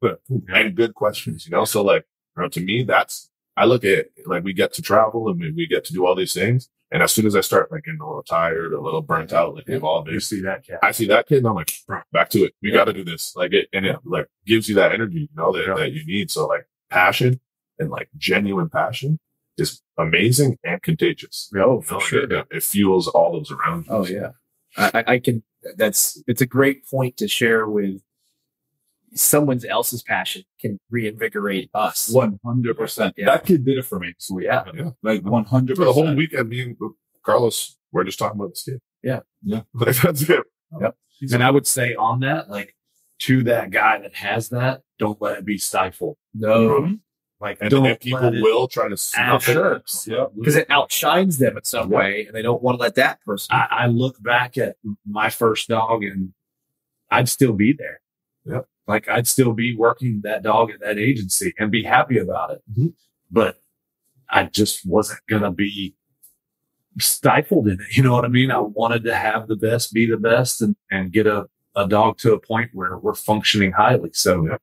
and good questions. You know, so like, you know, to me, that's I look at like we get to travel and we, we get to do all these things, and as soon as I start like getting a little tired, a little burnt out, like all You see that cat. I see that kid and I'm like, back to it. We Yeah. got to do this. Like it, and it like gives you that energy, you know, that, Yeah. that you need. So like passion and like genuine passion is amazing and contagious. Oh, for You know, sure. It, it fuels all those around you. Oh yeah, I- I can. That's it's a great point to share with someone else's passion can reinvigorate us. One hundred percent. Yeah. That kid did it for me. So Yeah. Yeah. like one hundred For the whole weekend, me and Carlos, we're just talking about this kid. Yeah. Yeah. Like that's it. Yep. And I would say on that, like to that guy that has that, don't let it be stifled. No, mm-hmm. Like And, don't and people will try to snuff it. Yeah. because it outshines them in some Yeah. way, and they don't want to let that person. I, I look back at my first dog and I'd still be there. Yep. Like I'd still be working that dog at that agency and be happy about it. Mhm. But I just wasn't going to be stifled in it. You know what I mean? I wanted to have the best, be the best and, and get a, a dog to a point where we're functioning highly. So Yeah.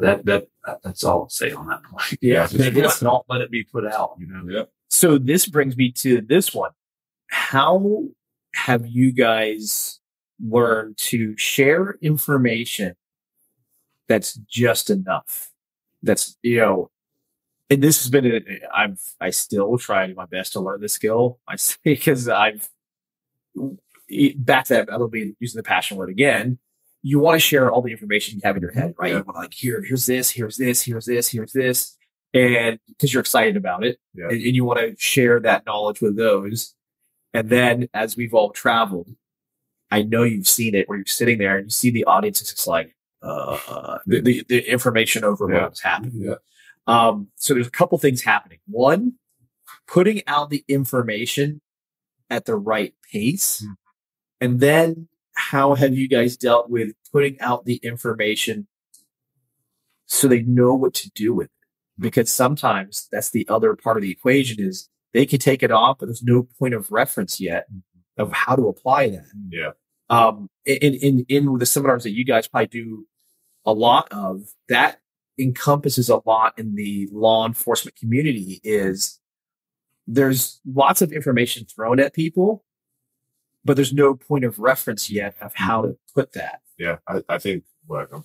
that, that, that's all I'll say on that point. Yeah. Just don't let it be put out, you know? Yeah. So this brings me to this one. How have you guys learned to share information that's just enough? That's, you know, and this has been, a, I've, I still try my best to learn the skill. I say, because I've, back to that, I'll be using the passion word again. You want to share all the information you have in your head, right? You want to like, here, here's this, here's this, here's this, here's this. And because you're excited about it Yeah. and, and you want to share that knowledge with those. And then as we've all traveled, I know you've seen it where you're sitting there and you see the audience is just like, uh, the, the, the information overload Yeah. is happening. Yeah. Um, so there's a couple things happening. One, putting out the information at the right pace. Hmm. And then how have you guys dealt with putting out the information so they know what to do with it? Because sometimes that's the other part of the equation is they can take it off, but there's no point of reference yet of how to apply that Yeah. Um, in, in, in the seminars that you guys probably do a lot of that encompasses a lot in the law enforcement community is there's lots of information thrown at people, but there's no point of reference yet of how to put that. Yeah. I, I think um,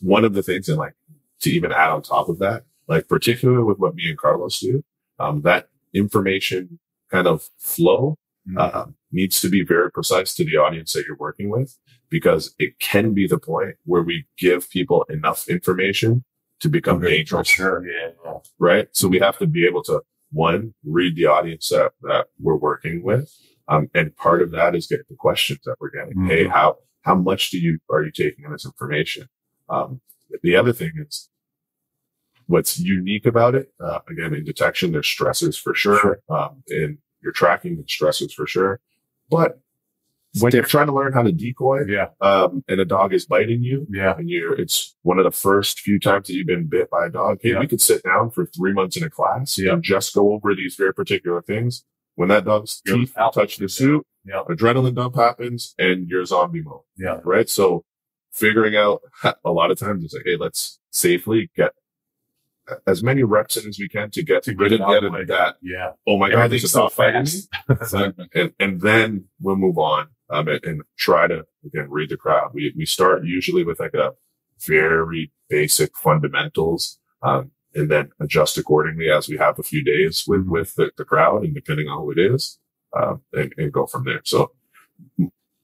one of the things and like to even add on top of that, like particularly with what me and Carlos do, um, that information kind of flow. Uh, needs to be very precise to the audience that you're working with because it can be the point where we give people enough information to become dangerous. Sure. Yeah. right? So we have to be able to one read the audience that, that we're working with, um, and part of that is getting the questions that we're getting. Mhm. Hey, how how much do you are you taking in this information? Um, the other thing is what's unique about it. Uh, again, in detection, there's stressors for sure. Um, in your tracking, there's stressors for sure. But when you're trying to learn how to decoy, Yeah. um, and a dog is biting you, Yeah. and you're it's one of the first few times that you've been bit by a dog. Hey, Yeah. we could sit down for three months in a class Yeah. and just go over these very particular things. When that dog's You're teeth out. touch the suit, Yeah. adrenaline dump happens and you're zombie mode. Yeah. Right. So figuring out a lot of times it's like, hey, let's safely get as many reps in as we can to get To rid get of of that. Yeah. Oh my God, a Everything's so fast. And and then we'll move on um, and, and try to again read the crowd. We we start usually with like a very basic fundamentals, um, and then adjust accordingly as we have a few days with with the, the crowd and depending on who it is, um, and, and go from there. So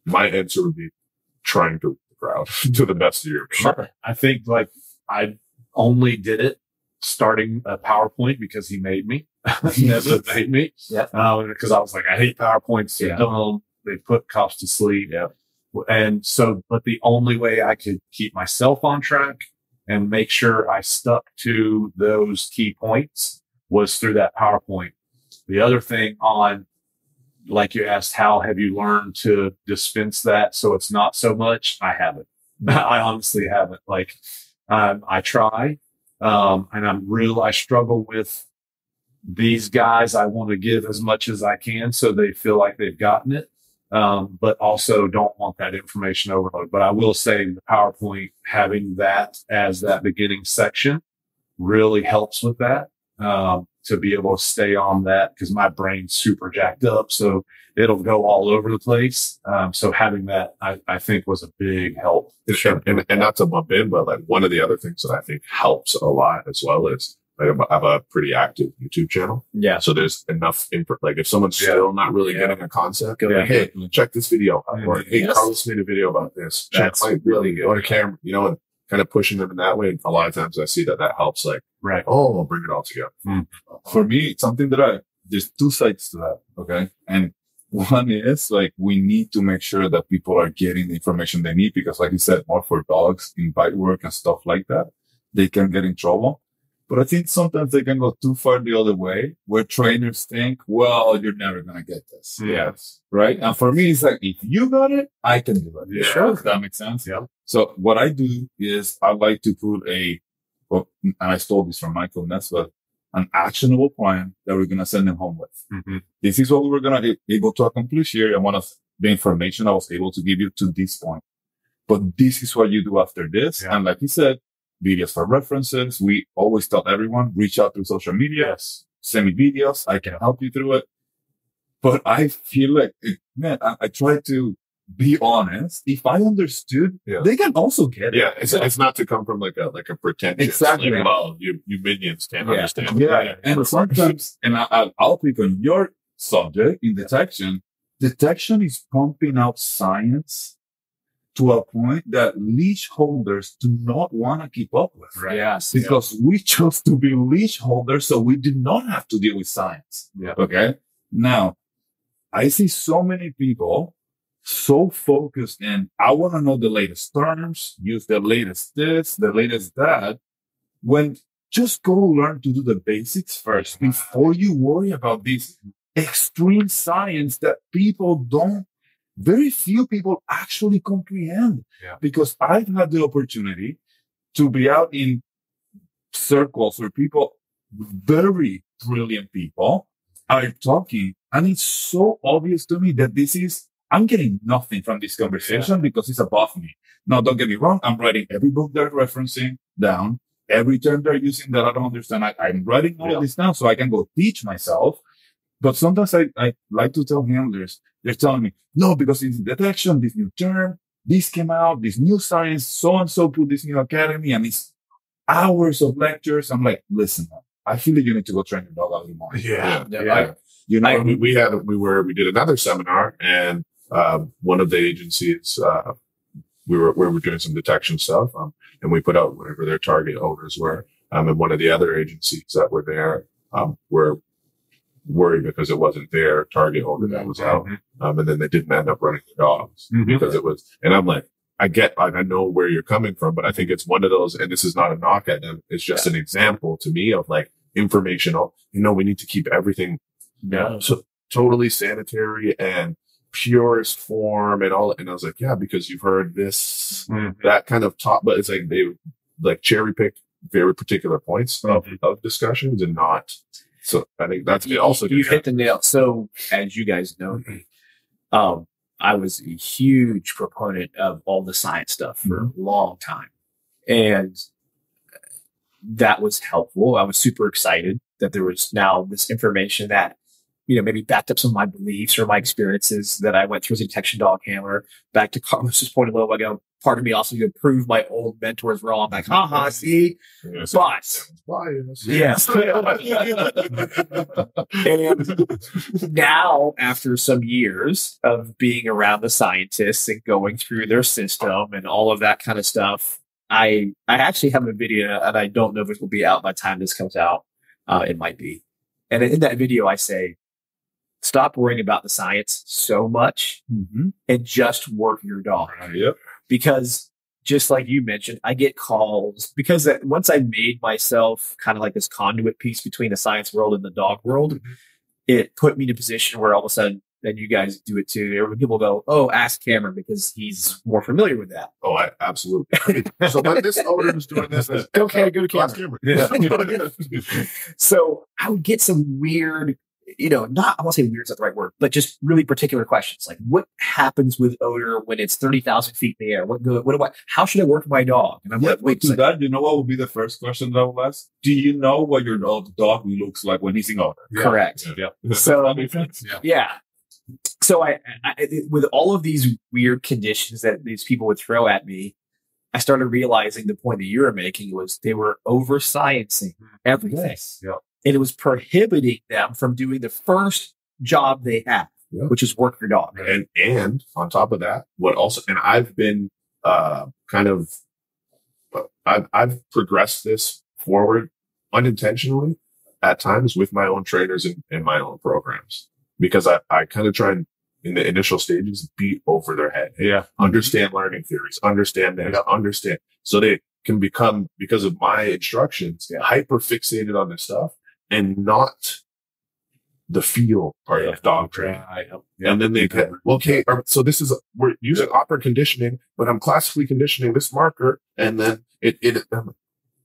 my answer would be trying to read the crowd to the best of your ability. I think like I only did it starting a PowerPoint because he made me. Nezbeth made me. Yeah. Um, because I was like, I hate PowerPoints. They're Yeah. dumb. They put cops to sleep. Yeah. And so, but the only way I could keep myself on track and make sure I stuck to those key points was through that PowerPoint. The other thing on, like you asked, how have you learned to dispense that so it's not so much? I haven't. I honestly haven't. Like, um, I try, um, and I'm real. I struggle with these guys. I want to give as much as I can so they feel like they've gotten it um, but also don't want that information overload. But I will say the PowerPoint having that as that beginning section really helps with that um, to be able to stay on that because my brain's super jacked up, so it'll go all over the place. Um, so having that, I, I think, was a big help. And, and, and not to bump in, but like one of the other things that I think helps a lot as well is I have a pretty active YouTube channel. Yeah. So there's enough info. Like if someone's Yeah. still not really Yeah. getting a concept, Go like, ahead. hey, check this video out. Or hey, Yes. Carlos made a video about this. Check That's my really video. Or camera, you know, and kind of pushing them in that way. A lot of times I see that that helps like, Right. oh, I'll bring it all together. Hmm. for me, it's something that I, there's two sides to that. Okay. And one is like, we need to make sure that people are getting the information they need because like you said, more for dogs in bite work and stuff like that, they can get in trouble. But I think sometimes they can go too far the other way where trainers think, well, you're never going to get this. Yes. Right. And for me, it's like, if you got it, I can do it. Yeah. Sure. That makes sense. Yeah. So what I do is I like to put a, well, and I stole this from Michael Nezbeth, an actionable plan that we're going to send them home with. Mm-hmm. This is what we were going to be able to accomplish here. And one of the information I was able to give you to this point. But this is what you do after this. Yeah. And like you said, videos for references. We always tell everyone, reach out through social media, Yes. send me videos. I can help you through it. But I feel like, it, man, I, I try to be honest. If I understood, Yeah. they can also get it. Yeah. It's, it's not to come from like a, like a pretentious, Exactly. like, well, you, you minions can't Yeah. understand. Yeah. And sometimes, and I, I'll, I'll pick on your subject in detection. Detection is pumping out science to a point that leash holders do not want to keep up with. Right. Yes. Because we chose to be leash holders, so we did not have to deal with science. Yeah. Okay. Now, I see so many people so focused in, I want to know the latest terms, use the latest this, the latest that, when just go learn to do the basics first before you worry about this extreme science that people don't, very few people actually comprehend. Yeah. Because I've had the opportunity to be out in circles where people, very brilliant people, are talking. And it's so obvious to me that this is, I'm getting nothing from this conversation because it's above me. Now, don't get me wrong. I'm writing every book they're referencing down, every term they're using that I don't understand. I, I'm writing all Yeah. this down so I can go teach myself. But sometimes I, I like to tell handlers, they're telling me, no, because it's detection, this new term, this came out, this new science, so and so put this new academy, and it's hours of lectures. I'm like, listen, man, I feel that you need to go train your dog out more. Yeah. Yeah. Yeah. You know, I, we, we had, we were, we did another seminar and, um, one of the agencies, uh, we were, we were doing some detection stuff, um, and we put out whatever their target odors were. Um, and one of the other agencies that were there, um, were worried because it wasn't their target odor that was out. Um, and then they didn't end up running the dogs Mhm. because it was, and I'm like, I get, like, I know where you're coming from, but I think it's one of those, and this is not a knock at them. It's just an example to me of like informational, you know, we need to keep everything No. so totally sanitary and purest form and all. And I was like, yeah, because you've heard this, Mhm. that kind of top, but it's like they like cherry pick very particular points of, Mhm. of discussions and not. So I think that's you, also you hit the nail. So as you guys know um, I was a huge proponent of all the science stuff for a long time. And that was helpful. I was super excited that there was now this information that, you know, maybe backed up some of my beliefs or my experiences that I went through as a detection dog handler. Back to Carlos's point a little while ago, part of me also to prove my old mentors wrong. Like, haha, see, Yes. but Bias. Yes. and now, after some years of being around the scientists and going through their system and all of that kind of stuff, I I actually have a video, and I don't know if it will be out by the time this comes out. Uh, it might be. And in that video, I say, stop worrying about the science so much Mm-hmm. and just work your dog. Yep. Because just like you mentioned, I get calls because once I made myself kind of like this conduit piece between the science world and the dog world, it put me in a position where all of a sudden, and you guys do it too. People go, "Oh, ask Cameron because he's more familiar with that." Oh, I absolutely. So when this owner is doing this, this Okay, go to Ask Cameron. Cameron. So I would get some weird, you know, not I won't say weird's not the right word, but just really particular questions like what happens with odor when it's thirty thousand feet in the air? What go? What do I? How should I work my dog? And I'm Yeah, like, wait, to so- that, you know what would be the first question that I will ask? Do you know what your dog, dog looks like when he's in odor? correct. Yeah. So- that makes sense. Yeah. Yeah. So I, I, I- with all of these weird conditions that these people would throw at me, I started realizing the point that you were making was they were over sciencing mm-hmm. everything. Yeah. And it was prohibiting them from doing the first job they have, Yeah. which is work your dog. and and on top of that, what also and I've been uh kind of I've I've progressed this forward unintentionally at times with my own trainers and, and my own programs because I, I kind of try and in the initial stages beat over their head. Yeah. Understand learning theories, understand this, understand. So they can become, because of my instructions, hyper fixated on this stuff and not the feel part of dog training. And then they get, well, okay, so this is, we're using operant conditioning, but I'm classically conditioning this marker. And then it, it, um,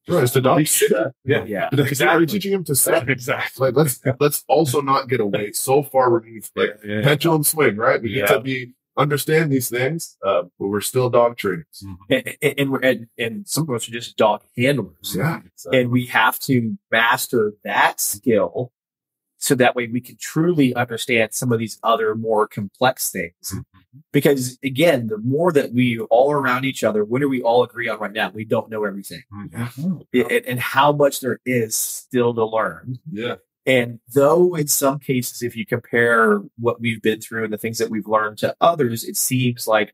bro, is the dog sit? Yeah. Yeah. Are you teaching him to sit? Exactly. Like, let's, let's also not get away so far removed, like Yeah. pendulum swing, right? We need Yeah. to be, understand these things, uh, but we're still dog trainers. Mm-hmm. And, and, and, and, and some of us are just dog handlers. Yeah. And we have to master that skill so that way we can truly understand some of these other more complex things. Mm-hmm. Because again, the more that we all around each other, what do we all agree on right now? We don't know everything mm-hmm. and, and how much there is still to learn. Yeah. And though in some cases, if you compare what we've been through and the things that we've learned to others, it seems like,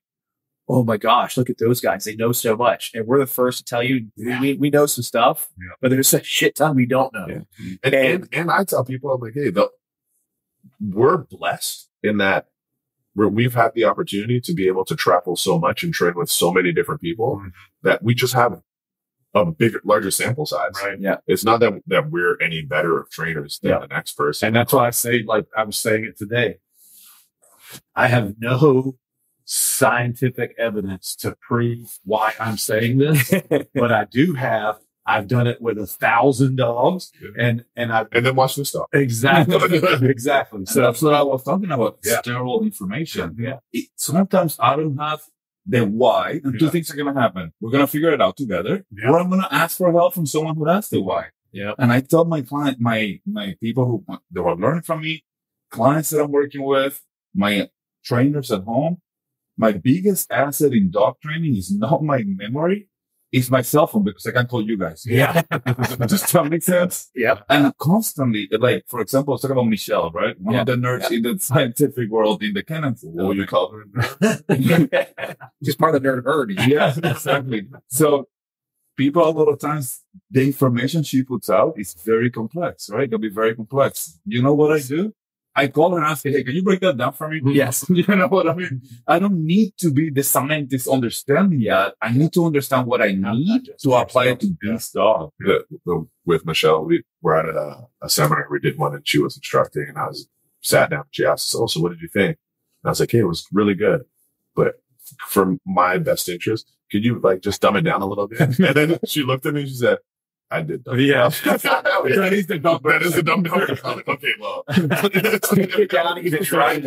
oh my gosh, look at those guys. They know so much. And we're the first to tell you we, we know some stuff, Yeah. but there's a shit ton we don't know. Yeah. And, and, and I tell people, I'm like, hey, the, we're blessed in that where we've had the opportunity to be able to travel so much and train with so many different people Mhm. that we just have a bigger, larger sample size. Right. Yeah. It's not that, that we're any better of trainers than Yeah. the next person. And that's why I say, like I was saying it today. I have no scientific evidence to prove why I'm saying this, but I do have. I've done it with a thousand dogs, and and I've and then watch this stuff. exactly exactly. So So that's what I was talking about. Yeah. Sterile information. Yeah. It, sometimes I don't have the why, and two things are going to happen. We're going to figure it out together, Yeah. or I'm going to ask for help from someone who has the why. Yeah. And I tell my client, my my people who they were learning from me, clients that I'm working with, my trainers at home. My biggest asset in dog training is not my memory, it's my cell phone because I can't call you guys. Yeah. Does that make sense? Yeah. And constantly, like, for example, talking about Michelle, right? One Yeah. of the nerds in the scientific world in the cannon. What would you call her? Just part of the nerd herd. yeah, exactly. So people, a lot of times, the information she puts out is very complex, right? It'll be very complex. You know what I do? I call and ask her, hey, can you break that down for me? Yes. You know what I mean? I don't need to be the scientist understanding that. I need to understand what I need to apply it to this dog. the, the, with Michelle, we were at a, a seminar. We did one and she was instructing and I was sat down. She asked us, Oh, so what did you think? And I was like, Hey, it was really good. But for my best interest, could you like just dumb it down a little bit? And then she looked at me and she said, I did dumb Yeah. that is the dumb, that is the dumb down. I'm okay, well. Get down even try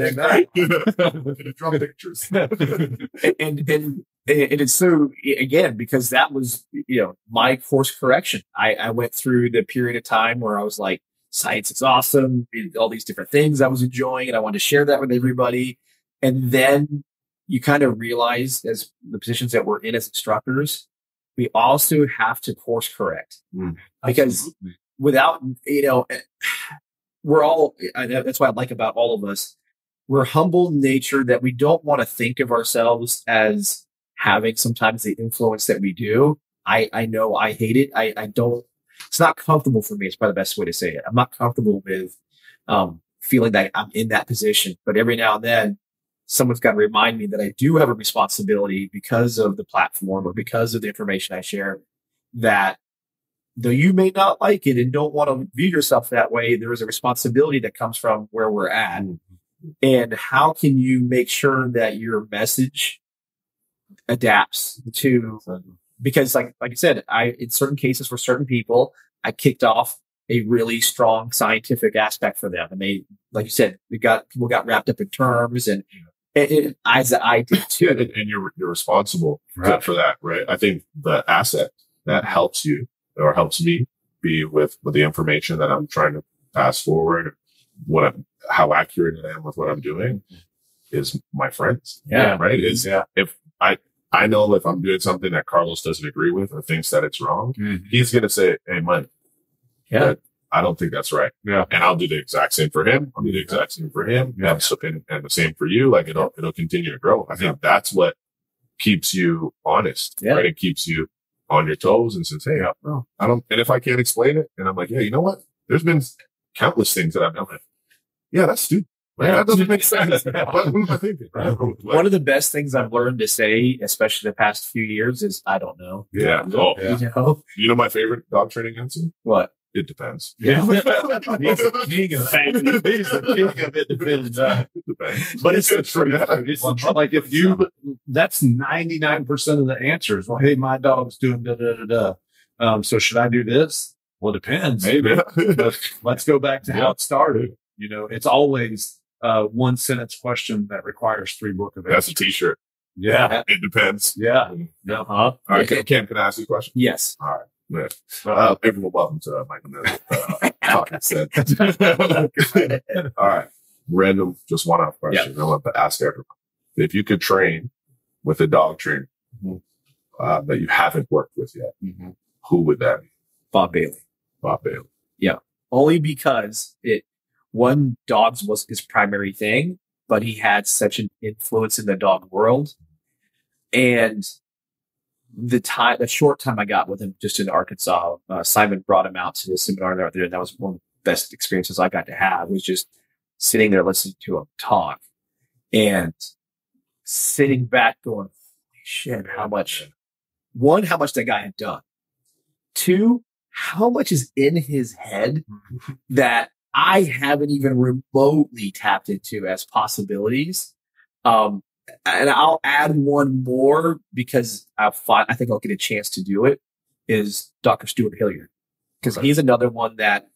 Draw pictures. and and and it's so again because that was you know my course correction. I, I went through the period of time where I was like, science is awesome, all these different things I was enjoying, and I wanted to share that with everybody. And then you kind of realize, as the positions that we're in as instructors, we also have to course correct because Absolutely. without you know we're all I know that's what i like about all of us we're humble in nature that we don't want to think of ourselves as having sometimes the influence that we do I, I know I hate it. I, I don't, it's not comfortable for me. It's probably the best way to say it. I'm not comfortable with, um, feeling that I'm in that position, but every now and then someone's got to remind me that I do have a responsibility because of the platform or because of the information I share that though you may not like it and don't want to view yourself that way, there is a responsibility that comes from where we're at. Mm-hmm. And how can you make sure that your message adapts to because like like I said, I in certain cases for certain people, I kicked off a really strong scientific aspect for them. And they like you said, we got people got wrapped up in terms and it, it, as I did too. and, and you're you're responsible for- Right. for that, right? I think the asset that helps you or helps me be with with the information that I'm trying to pass forward, what I'm, how accurate I am with what I'm doing, is my friends. Yeah. right. Is Yeah. if I I know if I'm doing something that Carlos doesn't agree with or thinks that it's wrong, Mhm. he's gonna say, "Hey, Mike, Yeah. That- I don't think that's right." Yeah. and I'll do the exact same for him. I'll do the exact same for him. Yeah. And, so, and, and the same for you. Like it'll, it'll continue to grow. I think that's what keeps you honest, Yeah. right? It keeps you on your toes and says, Hey, Yeah. no, I don't, and if I can't explain it and I'm like, yeah, you know what? There's been countless things that I've done. Like, yeah, that's stupid. Like, Yeah. That doesn't make sense. what, what am I thinking? One of the best things I've learned to say, especially the past few years, is I don't know. yeah. Oh, Yeah. You know you know, my favorite dog training answer? what? It depends. Yeah. He's the king of He's the king of independent. It depends. But it's the true. truth. It's the truth. Like if you, that's 99% of the answers. Well, hey, my dog's doing da da da da. Um, so should I do this? Well, it depends. Maybe. Let's go back to how it started. You know, it's always uh, one sentence question that requires three book of That's a answers. t-shirt. Yeah. It depends. Yeah. Yeah. Huh? All right. Cam, can I ask you a question? Yes. All right. Yeah. Uh, Uh, everyone, welcome to Michael Miller, uh, Talking Scents. All right. Random, just one off question. I want to ask everyone. If you could train with a dog trainer uh, that you haven't worked with yet, Mm-hmm. who would that be? Bob Bailey. Bob Bailey. Yeah. Only because it one dogs was his primary thing, but he had such an influence in the dog world. And the time, the short time I got with him just in Arkansas, uh, Simon brought him out to the seminar there. And that was one of the best experiences I got to have was just sitting there listening to him talk and sitting back going, "Holy shit, how much, one, how much that guy had done. Two, how much is in his head that I haven't even remotely tapped into as possibilities. Um, and I'll add one more because I find I think I'll get a chance to do it. Is Dr. Stewart Hilliard because Okay. he's another one that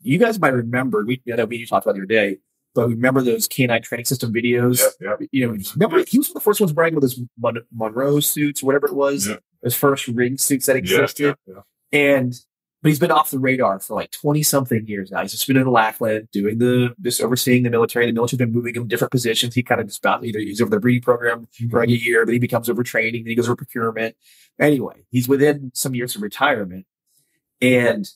you guys might remember. We I know we talked about the other day, but remember those canine training system videos. Yep, yep. You know, remember he was one of the first ones wearing with his Mon- Monroe suits, whatever it was, Yeah. his first ring suits that Yeah, existed yeah, yeah. and but he's been off the radar for like 20 something years now. He's just been in the Lackland doing the just overseeing the military. The military's been moving him different positions. He kind of just about either he's over the breeding program mm-hmm. for like a year, then he becomes over training, then he goes over procurement. Anyway, he's within some years of retirement. And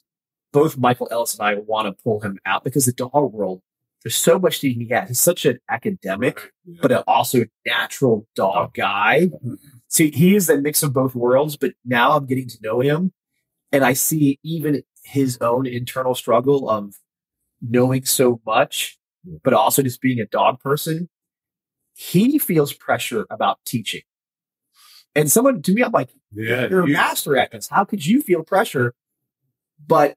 both Michael Ellis and I want to pull him out because the dog world, there's so much that he has. He's such an academic Yeah. but a, also a natural dog guy. Mm-hmm. See, he is a mix of both worlds, but now I'm getting to know him and I see even his own internal struggle of knowing so much, but also just being a dog person. He feels pressure about teaching. And someone to me, I'm like, yeah. you're a master at this. How could you feel pressure? But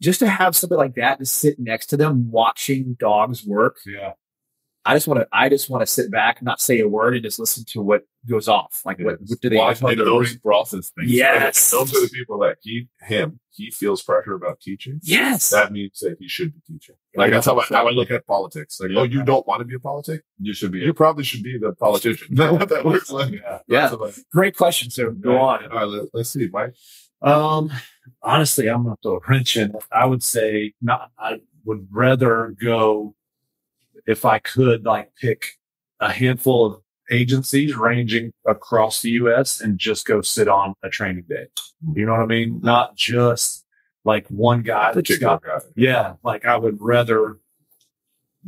just to have somebody like that to sit next to them watching dogs work, yeah. I just want to I just want to sit back, not say a word, and just listen to what goes off. Like what, what do they? Watch what- how those process things. Yes. Those are the people that he, him, he feels pressure about teaching. yes, That means that he should be teaching. Like that's how I, how I look at politics. Like, Yeah. oh, you don't want to be a politic? You should be. You probably should be the politician. Is that what that looks like? yeah. yeah. Like, Great question. So go on. All right, let, let's see, Mike. Um, honestly, I'm gonna throw a wrench in. I would say not. I would rather go if I could, like pick a handful of agencies ranging across the U.S. and just go sit on a training day. You know what I mean? Not just like one guy that's got. guy. Yeah, like I would rather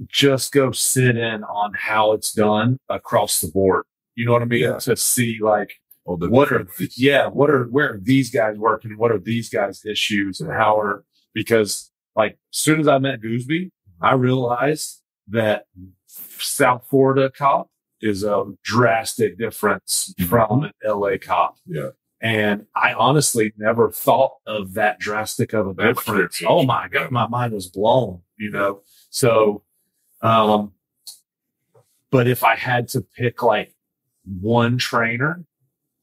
just go sit in on how it's done across the board. You know what I mean? Yeah. To see like what are ways. yeah what are where are these guys working what are these guys issues and how are because like as soon as i met gooseby i realized that south florida cop is a drastic difference from an la cop. Yeah. and i honestly never thought of that drastic of a difference. difference. oh my god my mind was blown you know? So um but if i had to pick like one trainer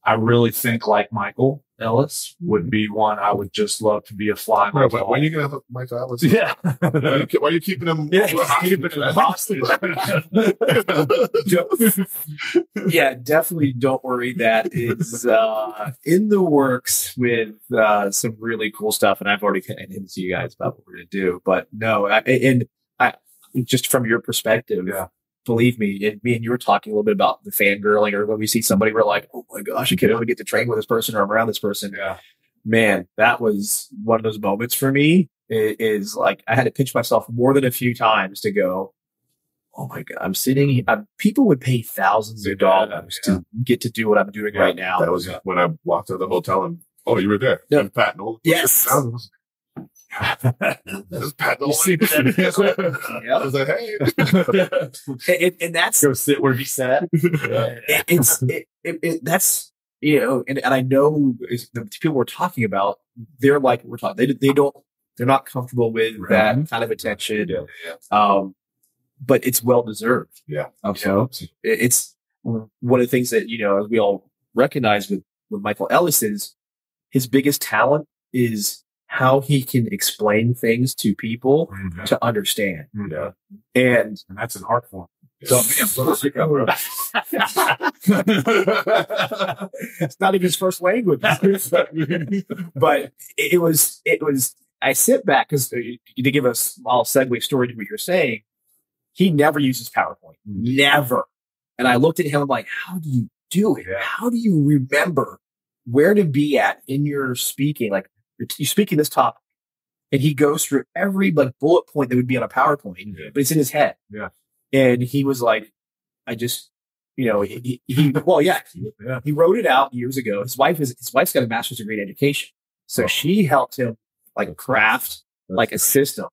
I really think like Michael Ellis would be one I would just love to be a fly. Bro, on but when are you gonna have Mike Ellis? yeah. Why are you, why are you keeping him? Yeah, keeping him hostage. yeah, definitely don't worry. That is uh, in the works with uh, some really cool stuff, and I've already kind of hinted to you guys about what we're going to do. But no, I, and I just from your perspective, Yeah. Believe me, and me and you were talking a little bit about the fangirling, or when we see somebody, we're like, oh my gosh, I can't only get to train with this person or I'm around this person. yeah. Man, that was one of those moments for me. i- Is like I had to pinch myself more than a few times to go. Oh my god! I'm sitting. I'm, people would pay thousands of Yeah, dollars to get to do what I'm doing Yeah, right now. That was when I walked out of the hotel and oh, you were there. Yeah. And Pat Nolan. Yes. This is Pat You Nolan. see that? I was like, hey. and, and that's Go sit where he sat. it, it's it, it, it, that's you know, and, and I know is the people we're talking about, they're like we're talking. They they don't they're not comfortable with that kind of attention. Yeah. Um, but it's well deserved. Yeah. It- it's one of the things that you know as we all recognize with with Michael Ellis is his biggest talent is how he can explain things to people mm-hmm. to understand. Mm-hmm. Yeah. And And that's an art form. So- it's not even his first language. but it, it was, it was, I sit back because to give a small segue story to what you're saying, he never uses PowerPoint. Mm-hmm. Never. And I looked at him, I'm like, how do you do it? Yeah. How do you remember where to be at in your speaking? Like you're, speaking this topic and he goes through every like bullet point that would be on a PowerPoint, Yeah. but it's in his head. Yeah. And he was like, I just, you know, he, he, he well, yeah, Yeah. he wrote it out years ago. His wife is his wife's got a master's degree in education, so Oh. she helped him like craft like a system,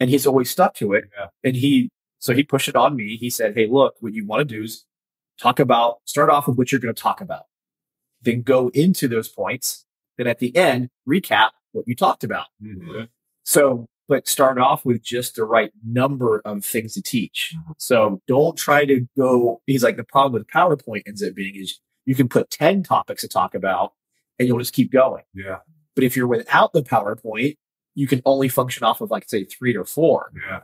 and he's always stuck to it. Yeah. And he so he pushed it on me. He said, "Hey, look, what you want to do is talk about start off with what you're going to talk about, then go into those points, then at the end recap what you talked about." Mhm. So, but start off with just the right number of things to teach. So don't try to go. He's like, the problem with PowerPoint ends up being is you can put 10 topics to talk about and you'll just keep going. Yeah. But if you're without the PowerPoint, you can only function off of like, say, three or four. Yeah.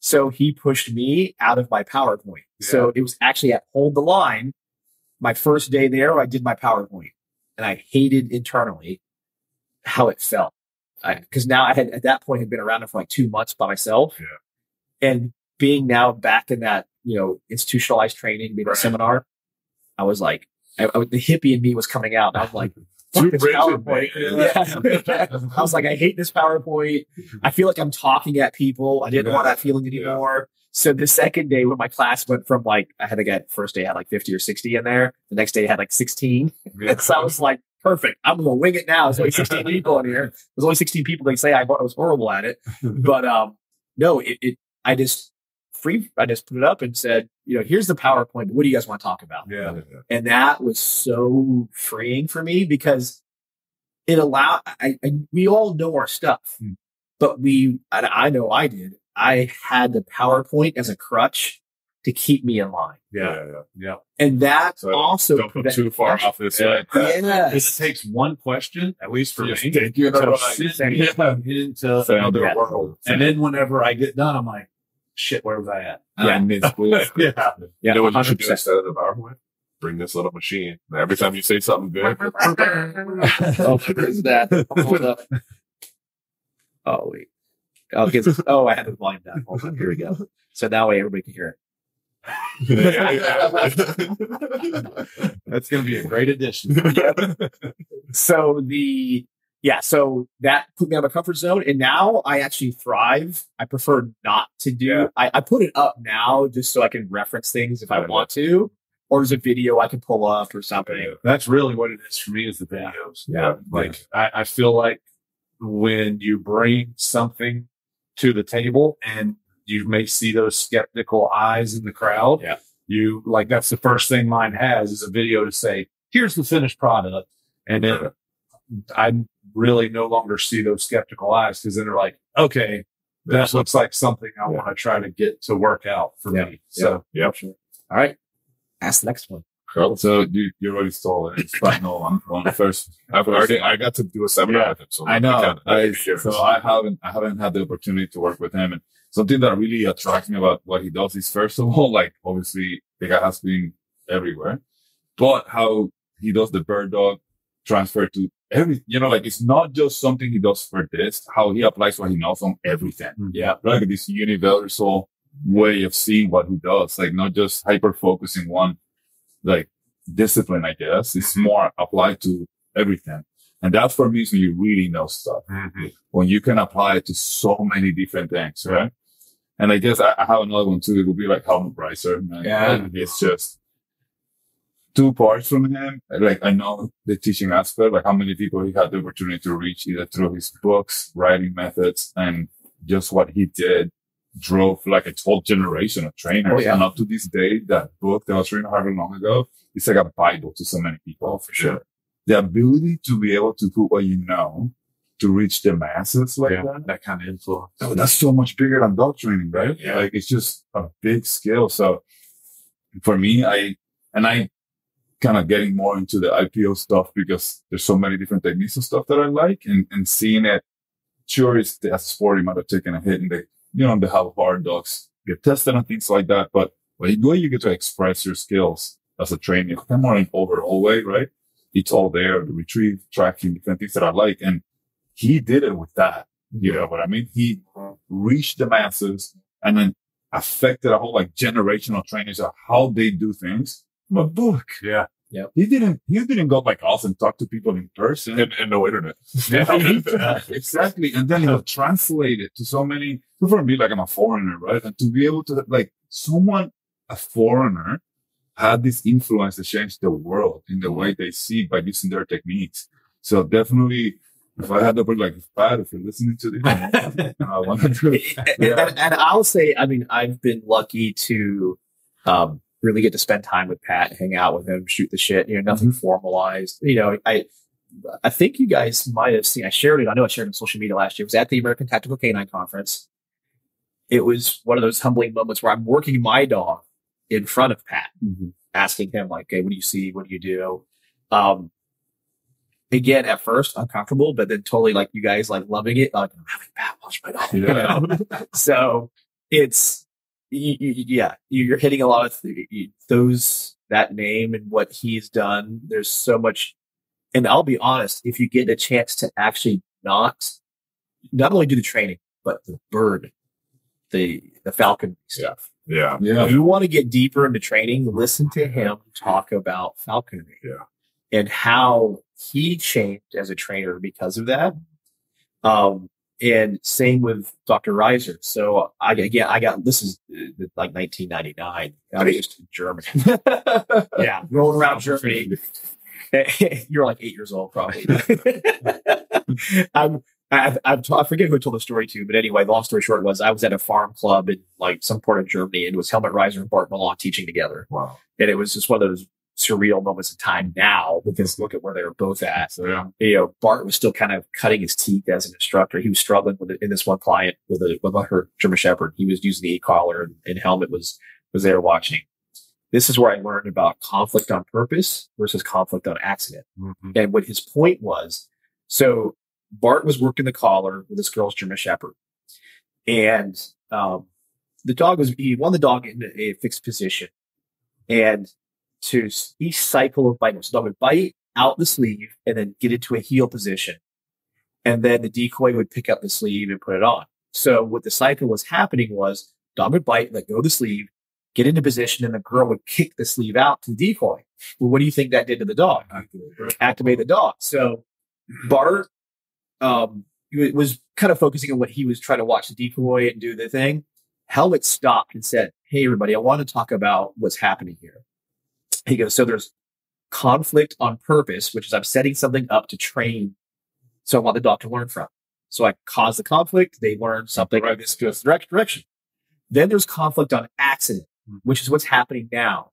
So he pushed me out of my PowerPoint. So it was actually at Hold the Line. My first day there, I did my PowerPoint and I hated internally how it felt. Because now I had at that point had been around it for like two months by myself. Yeah. And being now back in that, you know, institutionalized training, being a seminar, I was like, I, I- the hippie in me was coming out. And I was like, Too fuck this rigid, PowerPoint. Yeah. I was like, I hate this PowerPoint. I feel like I'm talking at people. I didn't want that feeling Yeah. So the second day when my class went from like, I had to get first day I had like 50 or 60 in there. The next day I had like 16. And so I was like, perfect. I'm going to wing it now. There's only 16 people in here. There's only 16 people. They say I, I was horrible at it. But, um, no, it, it, I just free, I just put it up and said, you know, here's the PowerPoint. What do you guys want to talk about? Yeah. And that was so freeing for me because it allowed, I, I, we all know our stuff, Hmm. but we, and I know I did, I had the PowerPoint as a crutch to keep me in line. Yeah. yeah. Yeah. And that So also Don't put prevent- too far off this Yeah. way. Yes. It takes one question, at least for Just me, take you in to the send me into Another Yeah. world. And then whenever I get done, I'm like, shit, where was I at? Yeah. I miss school. yeah. Yeah. You know what you should do instead of the PowerPoint? Bring this little machine. And every time you say something good, oh, what is that? Hold up. Oh, wait. Oh, 'cause- oh, I had the volume down. Hold on. Here we go. So that way everybody can hear it. That's going to be a great addition. so the yeah so that put me out of my comfort zone and now i actually thrive i prefer not to do Yeah. I, I put it up now just so i can reference things if i want to or there's a video I can pull up or something. That's really what it is for me is the videos. Yeah. Like I, I feel like when you bring something to the table and you may see those skeptical eyes in the crowd. Yeah. You like that's the first thing mine has is a video to say, here's the finished product. And then I really no longer see those skeptical eyes because then they're like, okay, that looks like something I want to try to get to work out for Yeah. me. So yeah, Yep. All right. Ask the next one. Cool. So you, you already stole it. It's fine. No, one, first. I've already, I got to do a seminar Yeah. with him. So I know. kinda- I, so I haven't I haven't had the opportunity to work with him, and something that really attracts me about what he does is first of all, like obviously the guy has been everywhere, but how he does the bird dog transfer to every, you know, like it's not just something he does for this, how he applies what he knows on everything. Mm-hmm. Yeah. Like this universal way of seeing what he does, like not just hyper focusing one, like discipline, I guess. It's more applied to everything. And that for me is when you really know stuff mm-hmm. when you can apply it to so many different things, right? And I guess I, I have another one too. It would be like Helmut Raiser. man. Yeah. It's just two parts from him. Like I know the teaching aspect, like how many people he had the opportunity to reach either through his books, writing methods, and just what he did drove like a whole generation of trainers. Oh, yeah. And up to this day, that book that was written however long ago, it's like a Bible to so many people. Oh, for sure. The ability to be able to put what you know to reach the masses like yeah, that. that kind of influence. Oh, that's so much bigger than dog training, right? Yeah. Like it's just a big skill. So for me, I, and I kind of getting more into the IPO stuff because there's so many different techniques and stuff that I like and, and seeing it. Sure, it's the sport, you might have taken a hit and they, you know, they have hard dogs get tested and things like that. But when you go, you get to express your skills as a trainer, of more in overall way, right? It's all there, the retrieve, tracking, different things that I like. And he did it with that. You know what I mean? He reached the masses and then affected a whole like generation of trainers of how they do things My book. Yeah. He didn't, he didn't go like us and talk to people in person. and, and no internet. Yeah, exactly. And then he'll translate it to so many, for me, like I'm a foreigner, right? And to be able to, like, someone, a foreigner, had this influence to change the world in the way they see by using their techniques. So definitely, if I had the opportunity, like, Pat, if you're listening to this, I want to do and, and, and I'll say, I mean, I've been lucky to um, really get to spend time with Pat, hang out with him, shoot the shit. You know, nothing formalized. You know, I I think you guys might have seen. I shared it. I know I shared it on social media last year. It was at the American Tactical Canine Conference. It was one of those humbling moments where I'm working my dog in front of Pat, asking him like, "Hey, what do you see? What do you do?" Um, again, at first uncomfortable, but then totally like you guys like loving it. Like I'm having Pat watch my dog. you know? so it's y- y- yeah, you're hitting a lot of th- those that name and what he's done. There's so much, and I'll be honest. If you get a chance to actually not not only do the training, but the bird, the the falcon stuff. Yeah. Yeah. If you want to get deeper into training, listen to him talk about falconry. Yeah. And how he changed as a trainer because of that. Um, and same with Dr. Raiser. So I again, I got this is uh, like 1999. I was just in Germany. yeah, rolling around Germany. You're like eight years old, probably. I'm, I've, I've t- I forget who I told the story to, but anyway, the long story short was I was at a farm club in like some part of Germany, and it was Helmut Raiser and Bart Bellon teaching together, Wow. and it was just one of those surreal moments of time now because look at where they were both at. So, yeah. You know, Bart was still kind of cutting his teeth as an instructor. He was struggling with it in this one client with a with a her German Shepherd. He was using the e collar, and, and Helmut was was there watching. This is where I learned about conflict on purpose versus conflict on accident. And what his point was, so Bart was working the collar with this girl's German Shepherd, and um, the dog was he won the dog in a fixed position, and to each cycle of biting, so dog would bite out the sleeve and then get into a heel position, and then the decoy would pick up the sleeve and put it on. So what the cycle was happening was dog would bite, let go of the sleeve, get into position, and the girl would kick the sleeve out to the decoy. Well, what do you think that did to the dog? Activate the dog. So Bart um, was kind of focusing on what he was trying to watch the decoy and do the thing. Helmut stopped and said, Hey, everybody, I want to talk about what's happening here. He goes, so there's conflict on purpose, which is I'm setting something up to train. So I want the dog to learn from. So I cause the conflict. They learn something Right. this this direct direction. Then there's conflict on accident, hmm. which is what's happening now.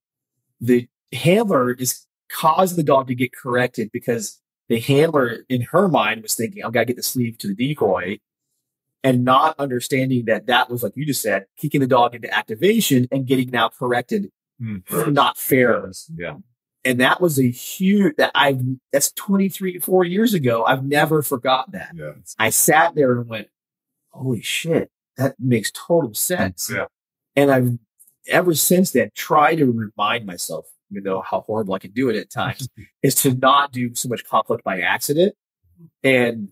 The handler is causing the dog to get corrected because the handler in her mind was thinking, I've got to get the sleeve to the decoy and not understanding that that was, like you just said, kicking the dog into activation and getting now corrected. Hmm. Not fair. Yeah. And that was a huge, that I've, that's 23, four years ago. I've never forgot that. Yeah. I sat there and went, holy shit, that makes total sense. Yeah. And I've ever since then tried to remind myself, even though how horrible I can do it at times, is to not do so much conflict by accident and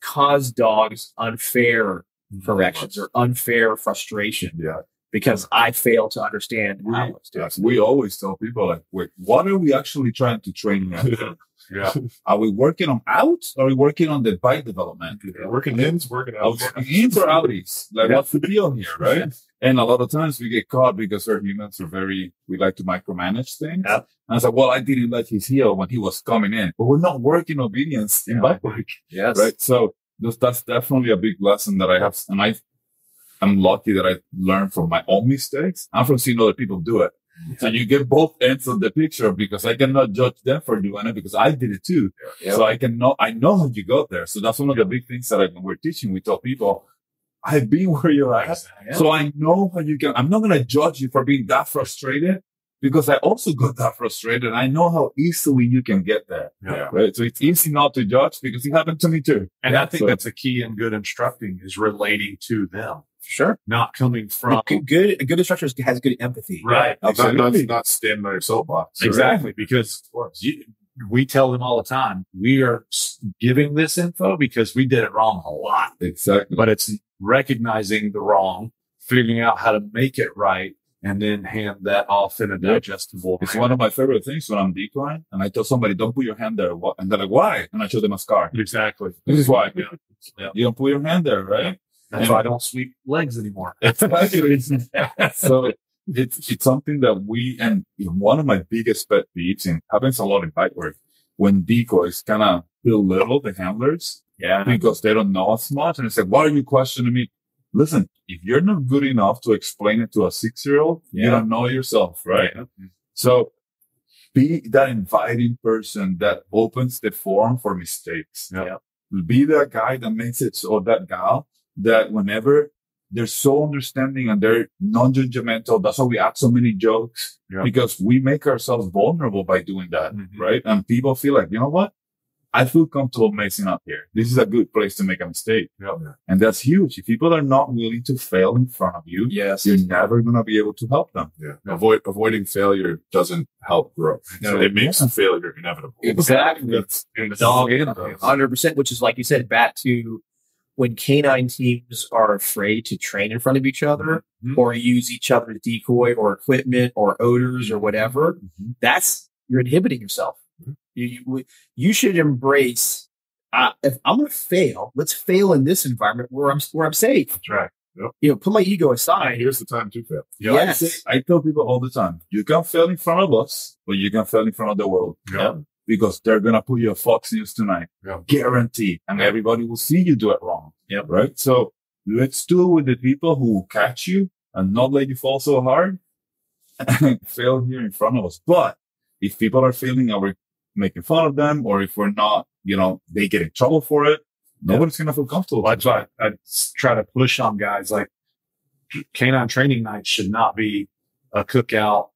cause dogs unfair mm-hmm. corrections or unfair frustration Yeah. Because I fail to understand how it's doing. We always tell people like, wait, what are we actually trying to train you? Yeah. Are we working on outs? Or are we working on the bite development? Working ins, working Are out. we working ins or outies? Like, Yeah. what's the deal here, right? And a lot of times we get caught because our humans are very, we like to micromanage things. Yeah. And I was like, well, I didn't let his heel when he was coming in, but we're not working obedience in Yeah. bite work, Yes. right? So this, that's definitely a big lesson that I have. And I, I'm lucky that I learned from my own mistakes and from seeing other people do it. So you get both ends of the picture because I cannot judge them for doing it because I did it too. Yeah. So I can know, I know how you got there. So that's one of the big things that I, we're teaching, we tell people, I've been where you're at. Yeah. So I know how you can, I'm not going to judge you for being that frustrated because I also got that frustrated. And I know how easily you can get there. Yeah. Right. So it's easy not to judge because it happened to me too. And I think So- that's a key in good instructing is relating to them, Sure. not coming from. Good, good, a good instructor has good empathy. Right. Not, not, Absolutely. not standing on your soapbox. Exactly. Because you, we tell them all the time, we are giving this info because we did it wrong a lot, Exactly. but it's recognizing the wrong, figuring out how to make it right, and then hand that off in a digestible. It's one of my favorite things when I'm decoying and I tell somebody, don't put your hand there. And they're like, why? And I show them a scar. Exactly. This is why. Yeah. Yeah. You don't put your hand there, right? That's why I don't sweep legs anymore. so it's it's something that we and one of my biggest pet peeves and happens a lot in bite work when decoys kind of belittle the handlers yeah. because they don't know as much and it's like, why are you questioning me? Listen, if you're not good enough to explain it to a six year old, you don't know yourself, right? So be that inviting person that opens the forum for mistakes. Yeah. Be that guy that makes it so that gal that whenever they're so understanding and they're non-judgmental, that's why we add so many jokes Yeah. because we make ourselves vulnerable by doing that, Mhm. right? And people feel like, you know what? I feel comfortable messing up here. This is a good place to make a mistake. Yeah. And that's huge. If people are not willing to fail in front of you, Yes. you're never going to be able to help them. Yeah. Avoid avoiding failure doesn't help growth. No. it makes Yeah. failure inevitable. Exactly. That's And the dog and Hundred percent, which is like you said, back to when canine teams are afraid to train in front of each other Mhm. or use each other's decoy or equipment or odors or whatever. That's you're inhibiting yourself. You you, you should embrace. Uh, if I'm going to fail, let's fail in this environment where I'm where I'm safe. That's right. Yep. You know, put my ego aside. here's the time to fail. Yeah, I, Yes. say, I tell people all the time, you can fail in front of us, but you can fail in front of the world. Yeah. Because they're going to put you a Fox News tonight. Yeah. Guaranteed. And everybody will see you do it wrong. Yep. Right? So let's do it with the people who catch you and not let you fall so hard and fail here in front of us. But if people are failing and we're making fun of them, or if we're not, you know, they get in trouble for it, nobody's going to feel comfortable. Well, that's why I s- try to push on guys like canine training night should not be a cookout,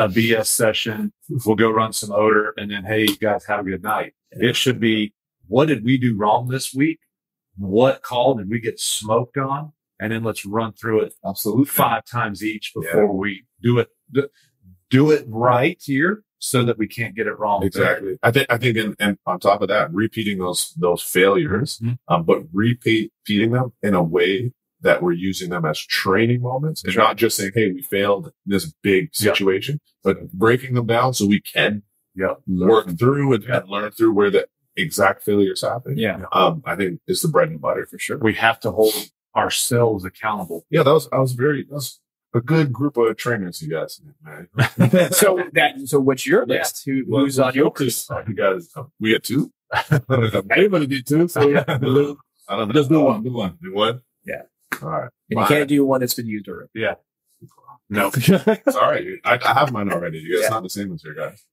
a BS session. We'll go run some odor and then, hey, you guys have a good night. It should be, what did we do wrong this week? What call did we get smoked on? And then let's run through it Absolutely. five times each before we do it, do, it right here so that we can't get it wrong. Exactly. I think I think and, and on top of that, repeating those those failures, Mhm. um, but repeat repeating them in a way that we're using them as training moments and not just saying, Hey, we failed this big Yeah. situation, but breaking them down so we can Yeah. work through and, and learn through where the exact failures happen. Yeah. Um, I think is the bread and butter for sure. We have to hold ourselves accountable. Yeah, that was I was very that was a good group of trainers, you guys, man. So that so what's your Yeah. list? Who, Well, who's on your yours? Uh, you guys, we had two. Everybody did too. So yeah, I don't know. just do one, do one. Do one? Yeah. All right. And you can't do one that's been used already. Yeah. No. It's all right. I, I have mine already. It's Yeah. not the same as your guys.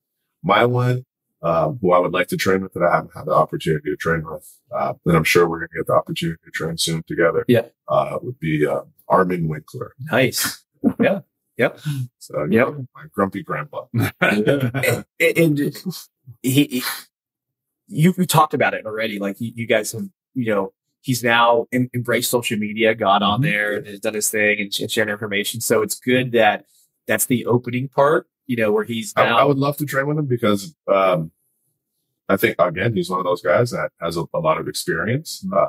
My one, uh, who I would like to train with that I haven't had the opportunity to train with, uh, and I'm sure we're going to get the opportunity to train soon together. Yeah. Uh, would be, uh, Armin Winkler. Nice. So, you Yep. know, my grumpy grandpa. and, and he, he you, you talked about it already. Like you, you guys have, you know, he's now em- embraced social media, got on there and has done his thing and, and sharing information. So it's good that that's the opening part, you know, where he's I, now. I would love to train with him because, um, I think again, he's one of those guys that has a, a lot of experience. Uh,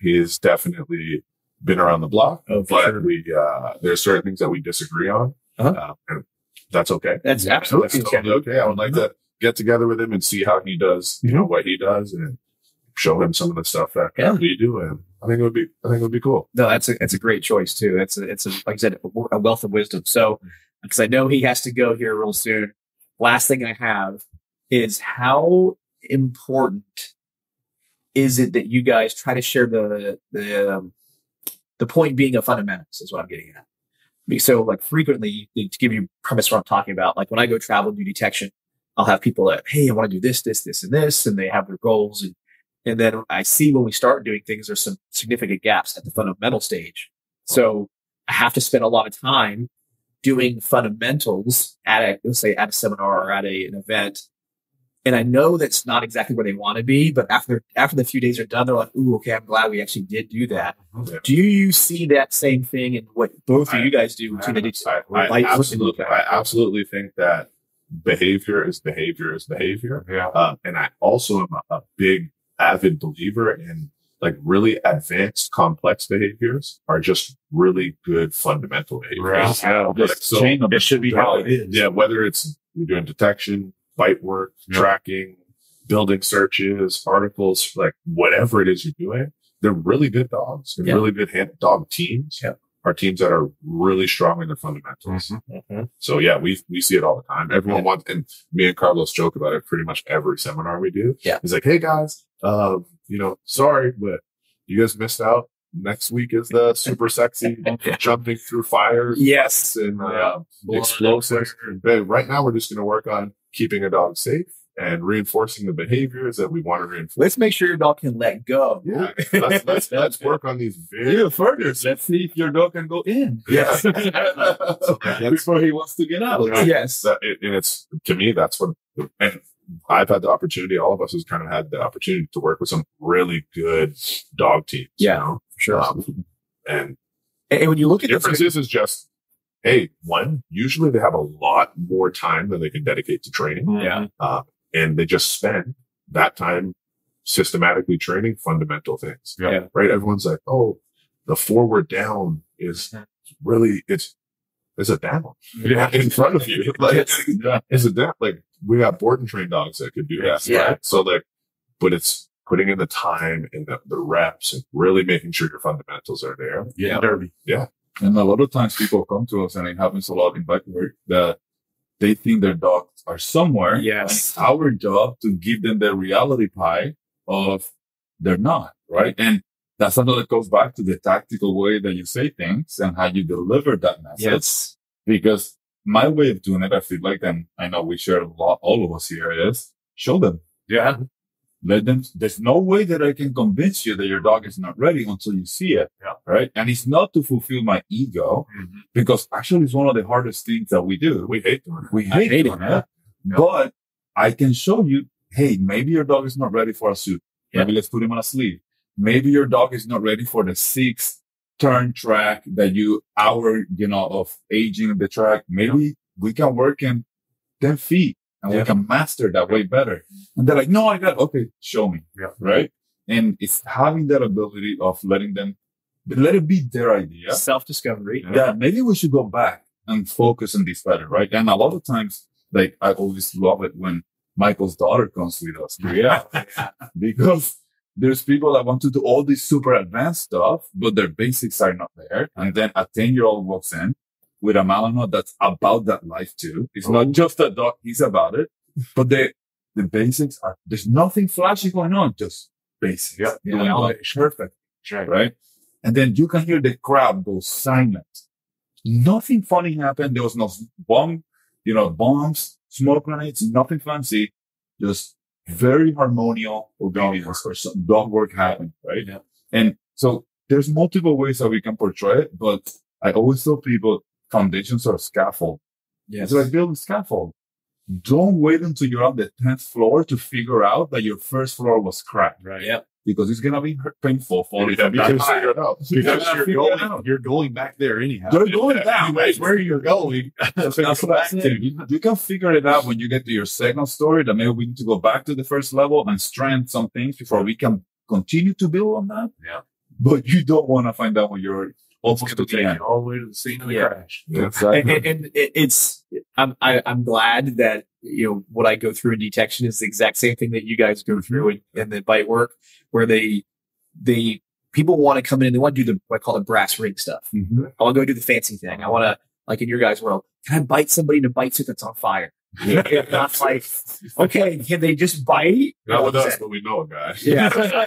he's definitely been around the block, Oh, but sure. we, uh, there's certain things that we disagree on. Uh-huh. Uh, and that's okay. that's absolutely That's totally okay. I would like to get together with him and see how he does, you know, what he does and show him some of the stuff that Yeah. we do. And I think it would be, I think it would be cool. No, that's a that's a great choice too. It's a it's a like I said a wealth of wisdom. So because I know he has to go here real soon. Last thing I have is how important is it that you guys try to share the the um, the point being of fundamentals is what I'm getting at. So like frequently to give you premise what I'm talking about, like when I go travel do detection, I'll have people that, hey, I want to do this, this, this, and this, and they have their goals and and then I see when we start doing things, there's some significant gaps at the fundamental stage. So I have to spend a lot of time doing fundamentals at a, let's say at a seminar or at a, an event. And I know that's not exactly where they want to be, but after, after the few days are done, they're like, Ooh, okay, I'm glad we actually did do that. Yeah. Do you see that same thing in what both of you guys do? between the I, I absolutely, I absolutely think that behavior is behavior is behavior. Yeah. Um, and I also am a, a big avid believer in like really advanced complex behaviors are just really good fundamental behaviors. Yeah. Like, so, It should be how it is. yeah, whether it's you're doing detection, bite work, Yeah. tracking, building searches, articles, like whatever it is you're doing, they're really good dogs and Yeah. really good hand, dog teams. Yeah. Are teams that are really strong in their fundamentals. Mhm. So yeah, we we see it all the time. Everyone wants, and me and Carlos joke about it pretty much every seminar we do. Yeah. he's like, "Hey guys, um, you know, sorry, but you guys missed out. Next week is the super sexy jumping through fire, Yes. and uh, Yeah. explosives. But right now, we're just going to work on keeping a dog safe and reinforcing the behaviors that we want to reinforce. Let's make sure your dog can let go. Yeah, let's, let's, let's work on these very Even further, let's see if your dog can go in. Yeah. Before he wants to get out. yes. that, it, and it's to me that's what and I've had the opportunity. All of us has kind of had the opportunity to work with some really good dog teams. Yeah, you know? Sure. Um, and and when you look the at this, difference is, is just hey, one usually they have a lot more time than they can dedicate to training, Yeah. and they just spend that time systematically training fundamental things. Yeah. Yeah. Right. Everyone's like, oh, the forward down is really it's it's a down Yeah. in front of you. Like Yeah. is it that like we got board and trained dogs that could do that. Yeah. Right? So like, but it's putting in the time and the, the reps and really making sure your fundamentals are there. Yeah. Derby. Um, and a lot of times people come to us and it happens a lot in bite work that they think their dogs are somewhere. Yes. And it's our job to give them the reality pie of they're not, right? And that's something that goes back to the tactical way that you say things and how you deliver that message. yes. Because my way of doing it, I feel like, and I know we share a lot, all of us here is show them. Yeah. Let them, there's no way that I can convince you that your dog is not ready until you see it. Yeah. Right. And it's not to fulfill my ego Mhm. because actually it's one of the hardest things that we do. We hate doing it. We hate, hate doing it, it. yeah. Yeah. But I can show you, hey, maybe your dog is not ready for a suit. Maybe let's put him on a sleeve. Maybe your dog is not ready for the sixth turn track that you hour, you know, of aging the track. Maybe we can work in 10 feet and Yeah. we can master that way better. And they're like, no, I got, okay, show me. Yeah. Right. And it's having that ability of letting them, let it be their idea. Self discovery. Yeah, maybe we should go back and focus on this better, right? And a lot of times, like I always love it when Michael's daughter comes with us. Yeah, because there's people that want to do all this super advanced stuff, but their basics are not there. And then a 10 year old walks in with a Malinois that's about that life too. It's not oh. just a dog. He's about it, but the, the basics are, there's nothing flashy going on, just basics. Doing Yeah. it perfect right. right? And then you can hear the crowd go silent. Nothing funny happened. There was no bomb, you know, bombs, smoke grenades, nothing fancy. Just very harmonious or some dog work happened, right? Yeah. And so there's multiple ways that we can portray it, but I always tell people foundations are scaffold. Yes. It's like building scaffold. Don't wait until you're on the 10th floor to figure out that your first floor was cracked Right. Yeah. Because it's going to be painful for you. Because Because figure it out. You Because gotta you're going, out. you're going back there anyhow. You're going down. Where you're going. That's what I said. You, you can figure it out when you get to your second story that maybe we need to go back to the first level and strengthen some things before we can continue to build on that. Yeah. But you don't want to find out when you're almost to the take end. all the way to the scene of the Yeah. crash. Yeah. and, and, and it's I'm I, I'm glad that you know what I go through in detection is the exact same thing that you guys go through in, in the bite work, where they they people want to come in and they want to do the what I call the brass ring stuff. Mhm. I want to go do the fancy thing. I want to like in your guys' world, can I bite somebody in a bite suit that's on fire? It's not like okay, can they just bite? Not with us, but we know a guy. Yeah.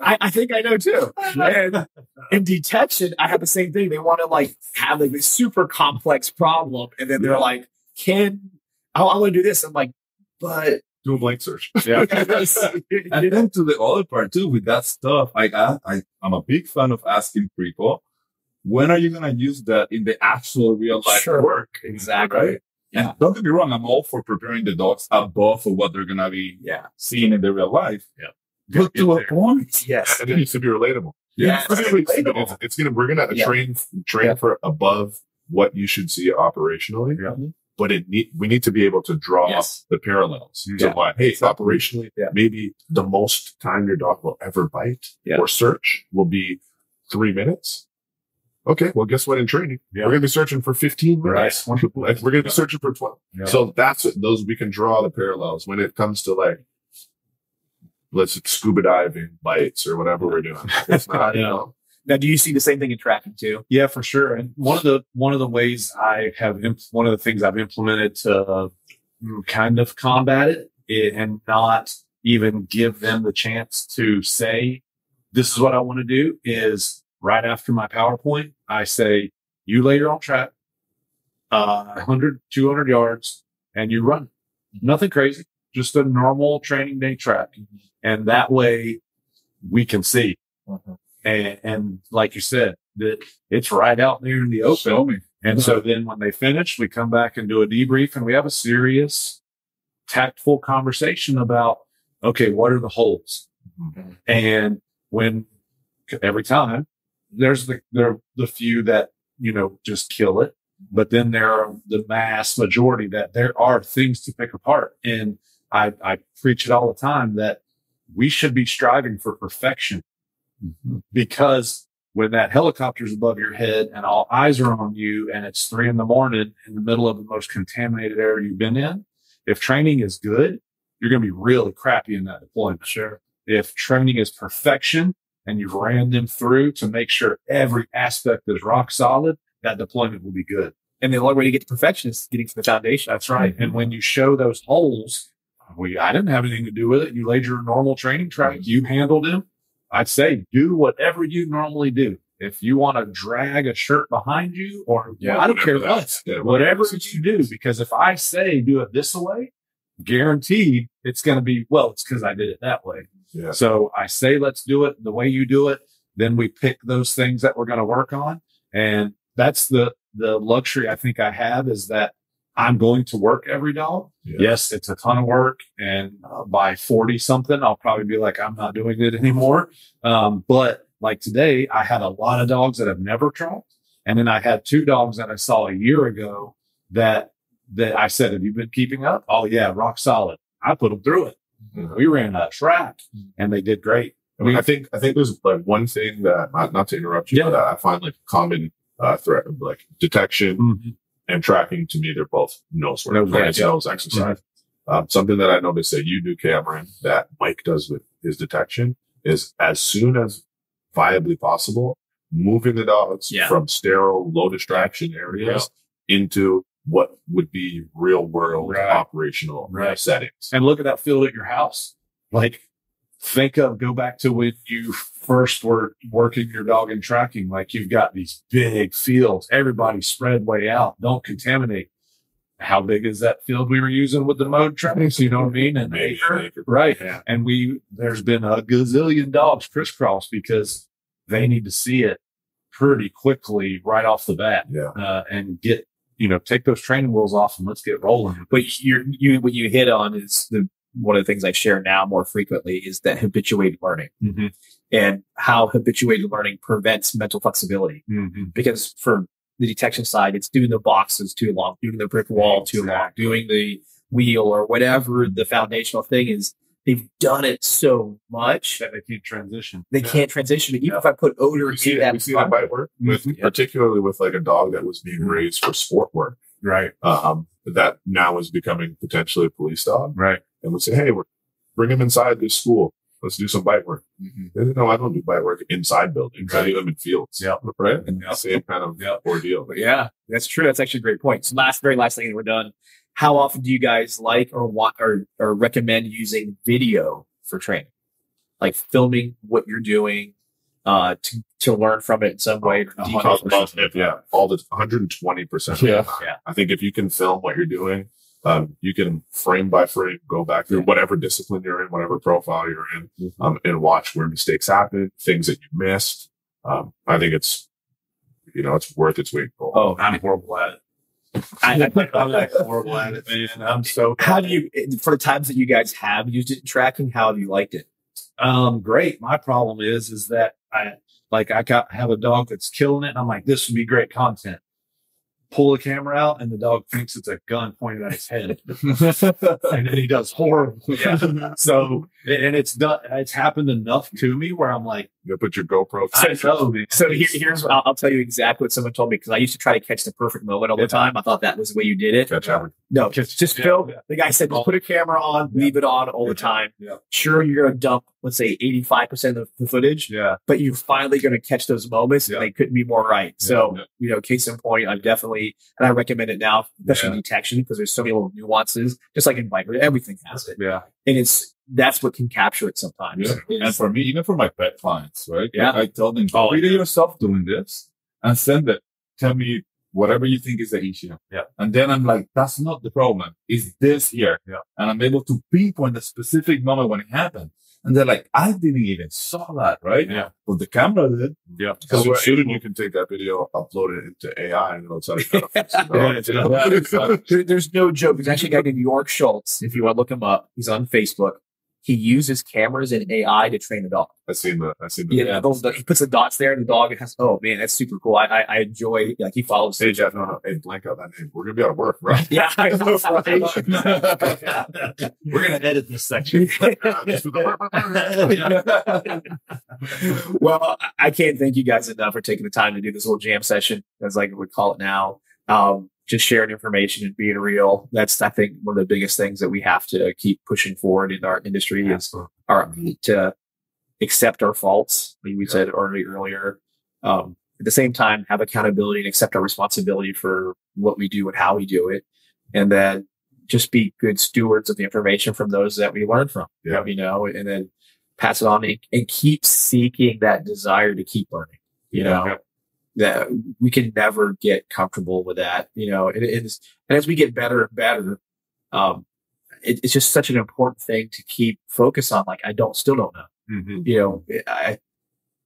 I, I think I know too. And in detection, I have the same thing. They want to like have like this super complex problem, and then they're like, "Can I, I want to do this?" I'm like, "But Do a blank search. Yeah. And then to the other part too, with that stuff, I, I, I I'm a big fan of asking people, when are you going to use that in the actual real life Sure. work? exactly, Right? And don't get me wrong, I'm all for preparing the dogs above for what they're going to be yeah, seeing in the real life. Yeah. But to a point. yes, And it needs to be relatable. Yeah. It's, Relatable. it's, it's gonna we're gonna Yeah. train train Yeah. for above what you should see operationally. Yeah. Mhm. But it need we need to be able to draw Yes. the parallels. Yeah. So why hey, operationally, Yeah. maybe the most time your dog will ever bite Yeah. or search will be three minutes. Okay, well guess what in training? Yeah. We're gonna be searching for 15 minutes. Right. We're gonna be searching for 12. Yeah. So that's what those we can draw the parallels when it comes to like let's scuba diving bites or whatever we're doing. It's not, you know. Now, do you see the same thing in tracking too? Yeah, for sure. And one of the one of the ways I have imp- one of the things I've implemented to uh, kind of combat it, i- and not even give them the chance to say, "This is what I want to do." Is right after my PowerPoint, I say, "You lay your own track, uh, 100, 200 yards, and you run. Nothing crazy, just a normal training day track. and that way we can see." Mm-hmm. And, and like you said, that it's right out there in the open. And so mm-hmm. then when they finish, we come back and do a debrief and we have a serious, tactful conversation about, okay, what are the holes? Mm-hmm. And when every time there's the, there, the few that, you know, just kill it. But then there are the mass majority that there are things to pick apart. And I, I preach it all the time that we should be striving for perfection mm-hmm. because when that helicopter's above your head and all eyes are on you and it's three in the morning in the middle of the most contaminated area you've been in, if training is good, you're going to be really crappy in that deployment. Sure. If training is perfection and you've ran them through to make sure every aspect is rock solid, that deployment will be good. And the only way to get to perfection is getting to the foundation. That's right. And when you show those holes, we, I didn't have anything to do with it. You laid your normal training track. Mm-hmm. You handled them. I'd say do whatever you normally do. If you want to drag a shirt behind you or Yeah, I don't care what, yeah, whatever whatever you do, because if I say do it this way, guaranteed it's going to be, well, it's because I did it that way. Yeah. So I say, let's do it the way you do it. Then we pick those things that we're going to work on. And that's the, the luxury I think I have is that I'm going to work every dog. Yeah. Yes, it's a ton of work. And uh, by 40 something, I'll probably be like, I'm not doing it anymore. Um, but like today, I had a lot of dogs that have never tried. And then I had two dogs that I saw a year ago that, that I said, have you been keeping up? Oh yeah, rock solid. I put them through it. Mhm. We ran a track and they did great. I mean, I think I think there's like one thing that not, not to interrupt you, Yeah. but I find like common uh, threat of like detection and tracking. To me, they're both nose work, Nose work, right? yeah. nose exercise. Um, something that I noticed that you do, Cameron, that Mike does with his detection is as soon as viably possible, moving the dogs Yeah. from sterile, low distraction areas into what would be real world Right. operational Right. settings. And look at that field at your house. Like, think of, go back to when you first were working your dog in tracking. Like, you've got these big fields, everybody spread way out, don't contaminate. How big is that field we were using with the mode tracks? You know what I mean? An Maybe acre. an acre. Right. Yeah. And we, there's been a gazillion dogs crisscross because they need to see it pretty quickly right off the bat Yeah. uh, and get, you know, take those training wheels off and let's get rolling. But you're, you, what you hit on is the, one of the things I share now more frequently is that habituated learning Mm-hmm. and how habituated learning prevents mental flexibility. Mm-hmm. Because for the detection side, it's doing the boxes too long, doing the brick wall too long, doing the wheel or whatever the foundational thing is. They've done it so much That they can't transition. they can't transition. Even if I put odor We in that, we see that bite work with Mhm. particularly with like a dog that was being raised for sport work. Right. Um, that now is becoming potentially a police dog. Right. And we say, Hey, we're, bring him inside this school. Let's do some bite work. Mhm. Say, No, I don't do bite work inside buildings. I do them in fields. Yeah. Right. And Yeah. same kind of Yeah. ordeal. But yeah, that's true. That's actually a great point. So last, very last thing that we're done. How often do you guys like or want or, or recommend using video for training? Like filming what you're doing, uh, to, to learn from it in some way. A Talk about it, yeah, all the 120 percent. Yeah. I think if you can film what you're doing, um, you can frame by frame go back through whatever discipline you're in, whatever profile you're in, um, and watch where mistakes happen, things that you missed. Um, I think it's, you know, it's worth its weight in gold. Oh, I'm horrible at it. I, I'm like horrible at it, man. I'm so how do you, for the times that you guys have used it in tracking, how have you liked it? um great. My problem is is that I like I got have a dog that's killing it, and I'm like, this would be great content. Pull the camera out, and the dog thinks it's a gun pointed at his head, and then he does horrible. Yeah. So and it's done. It's happened enough to me where I'm like, You put your GoPro. I know. So here, here's I'll, I'll tell you exactly what someone told me because I used to try to catch the perfect moment all the Yeah. time. I thought that was the way you did it. Catch. No, just just Yeah, film. The guy said just put a camera on, leave it on all the time. Yeah. Sure, you're gonna dump let's say 85 percent of the footage, Yeah. but you're finally gonna catch those moments, and they couldn't be more right. So you know, case in point, I'm definitely and I recommend it now, especially detection because there's so many little nuances, just like in bite, everything has it, Yeah. and it's that's what can capture it sometimes. Yeah. And for me, even for my pet clients, right? Yeah. I tell them, Oh, video yourself doing this and send it. Tell me whatever you think is the issue. Yeah. And then I'm like, that's not the problem. It's this here. Yeah. And I'm able to pinpoint the specific moment when it happened. And they're like, I didn't even saw that, right? Yeah. But the camera did. Yeah. Because we're shooting, you can take that video, upload it into AI, and it'll tell you how it. Yeah, it's- Yeah, exactly. There- there's no joke. There's actually a guy named York Schultz. If you want to look him up, he's on Facebook. He uses cameras and AI to train the dog. I've seen the, I've seen the. Yeah, those, he puts the dots there, and the dog has. Oh man, that's super cool. I I, I enjoy. Like he follows. Hey Jeff, no, no, hey, blank out that name. We're gonna be out of work, right? Yeah, I know. We're gonna edit this section. well, I- can't thank you guys enough for taking the time to do this little jam session, as like we call it now. Um, just sharing information and being real. That's I think one of the biggest things that we have to keep pushing forward in our industry is our to accept our faults. Like we said already earlier. Um, at the same time, have accountability and accept our responsibility for what we do and how we do it, and then just be good stewards of the information from those that we learn from. Yeah. you know, and then pass it on and, and keep seeking that desire to keep learning. You know, Yeah. That we can never get comfortable with that. You know, and, and as we get better and better, um, it, it's just such an important thing to keep focus on. Like, I don't, still don't know Mhm. you know, I,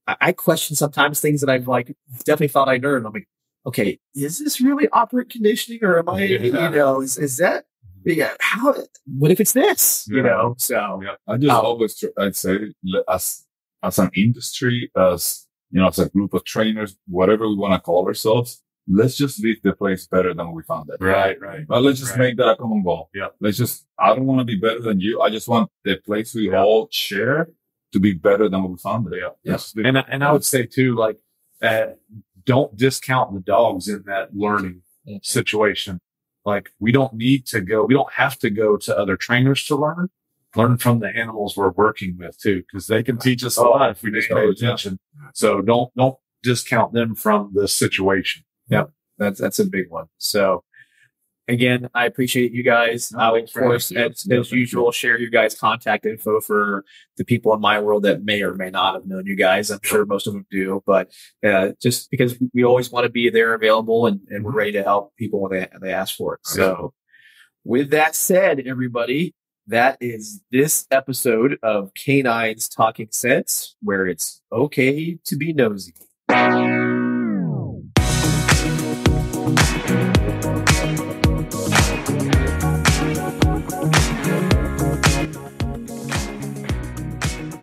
I question sometimes things that I've like definitely thought I learned. I'm like, okay, is this really operant conditioning or am I, you know, is, is that, yeah, how, what if it's this, you know? So, Yeah. I just Um, always, tr- I'd say, as as an industry, as you know, as a group of trainers, whatever we want to call ourselves, let's just leave the place better than we found it. Right, right. But let's just Right. make that a common goal. Yeah. Let's just. I don't want to be better than you. I just want the place we Yeah. all share to be better than what we found it. Yeah. Just leave And I- and I would say too, like, uh, don't discount the dogs in that learning situation. Like, we don't need to go. We don't have to go to other trainers to learn. Learn from the animals we're working with too, because they can teach us a lot if we just pay Oh, attention. So don't don't discount them from the situation. Yeah, that's that's a big one. So again, I appreciate you guys. No, I will, of course, as, as usual, share you guys' contact info for the people in my world that may or may not have known you guys. I'm sure most of them do, but uh, just because we always want to be there available and, and we're ready to help people when they, they ask for it. So with that said, everybody, that is this episode of Canines Talking Scents, where it's okay to be nosy.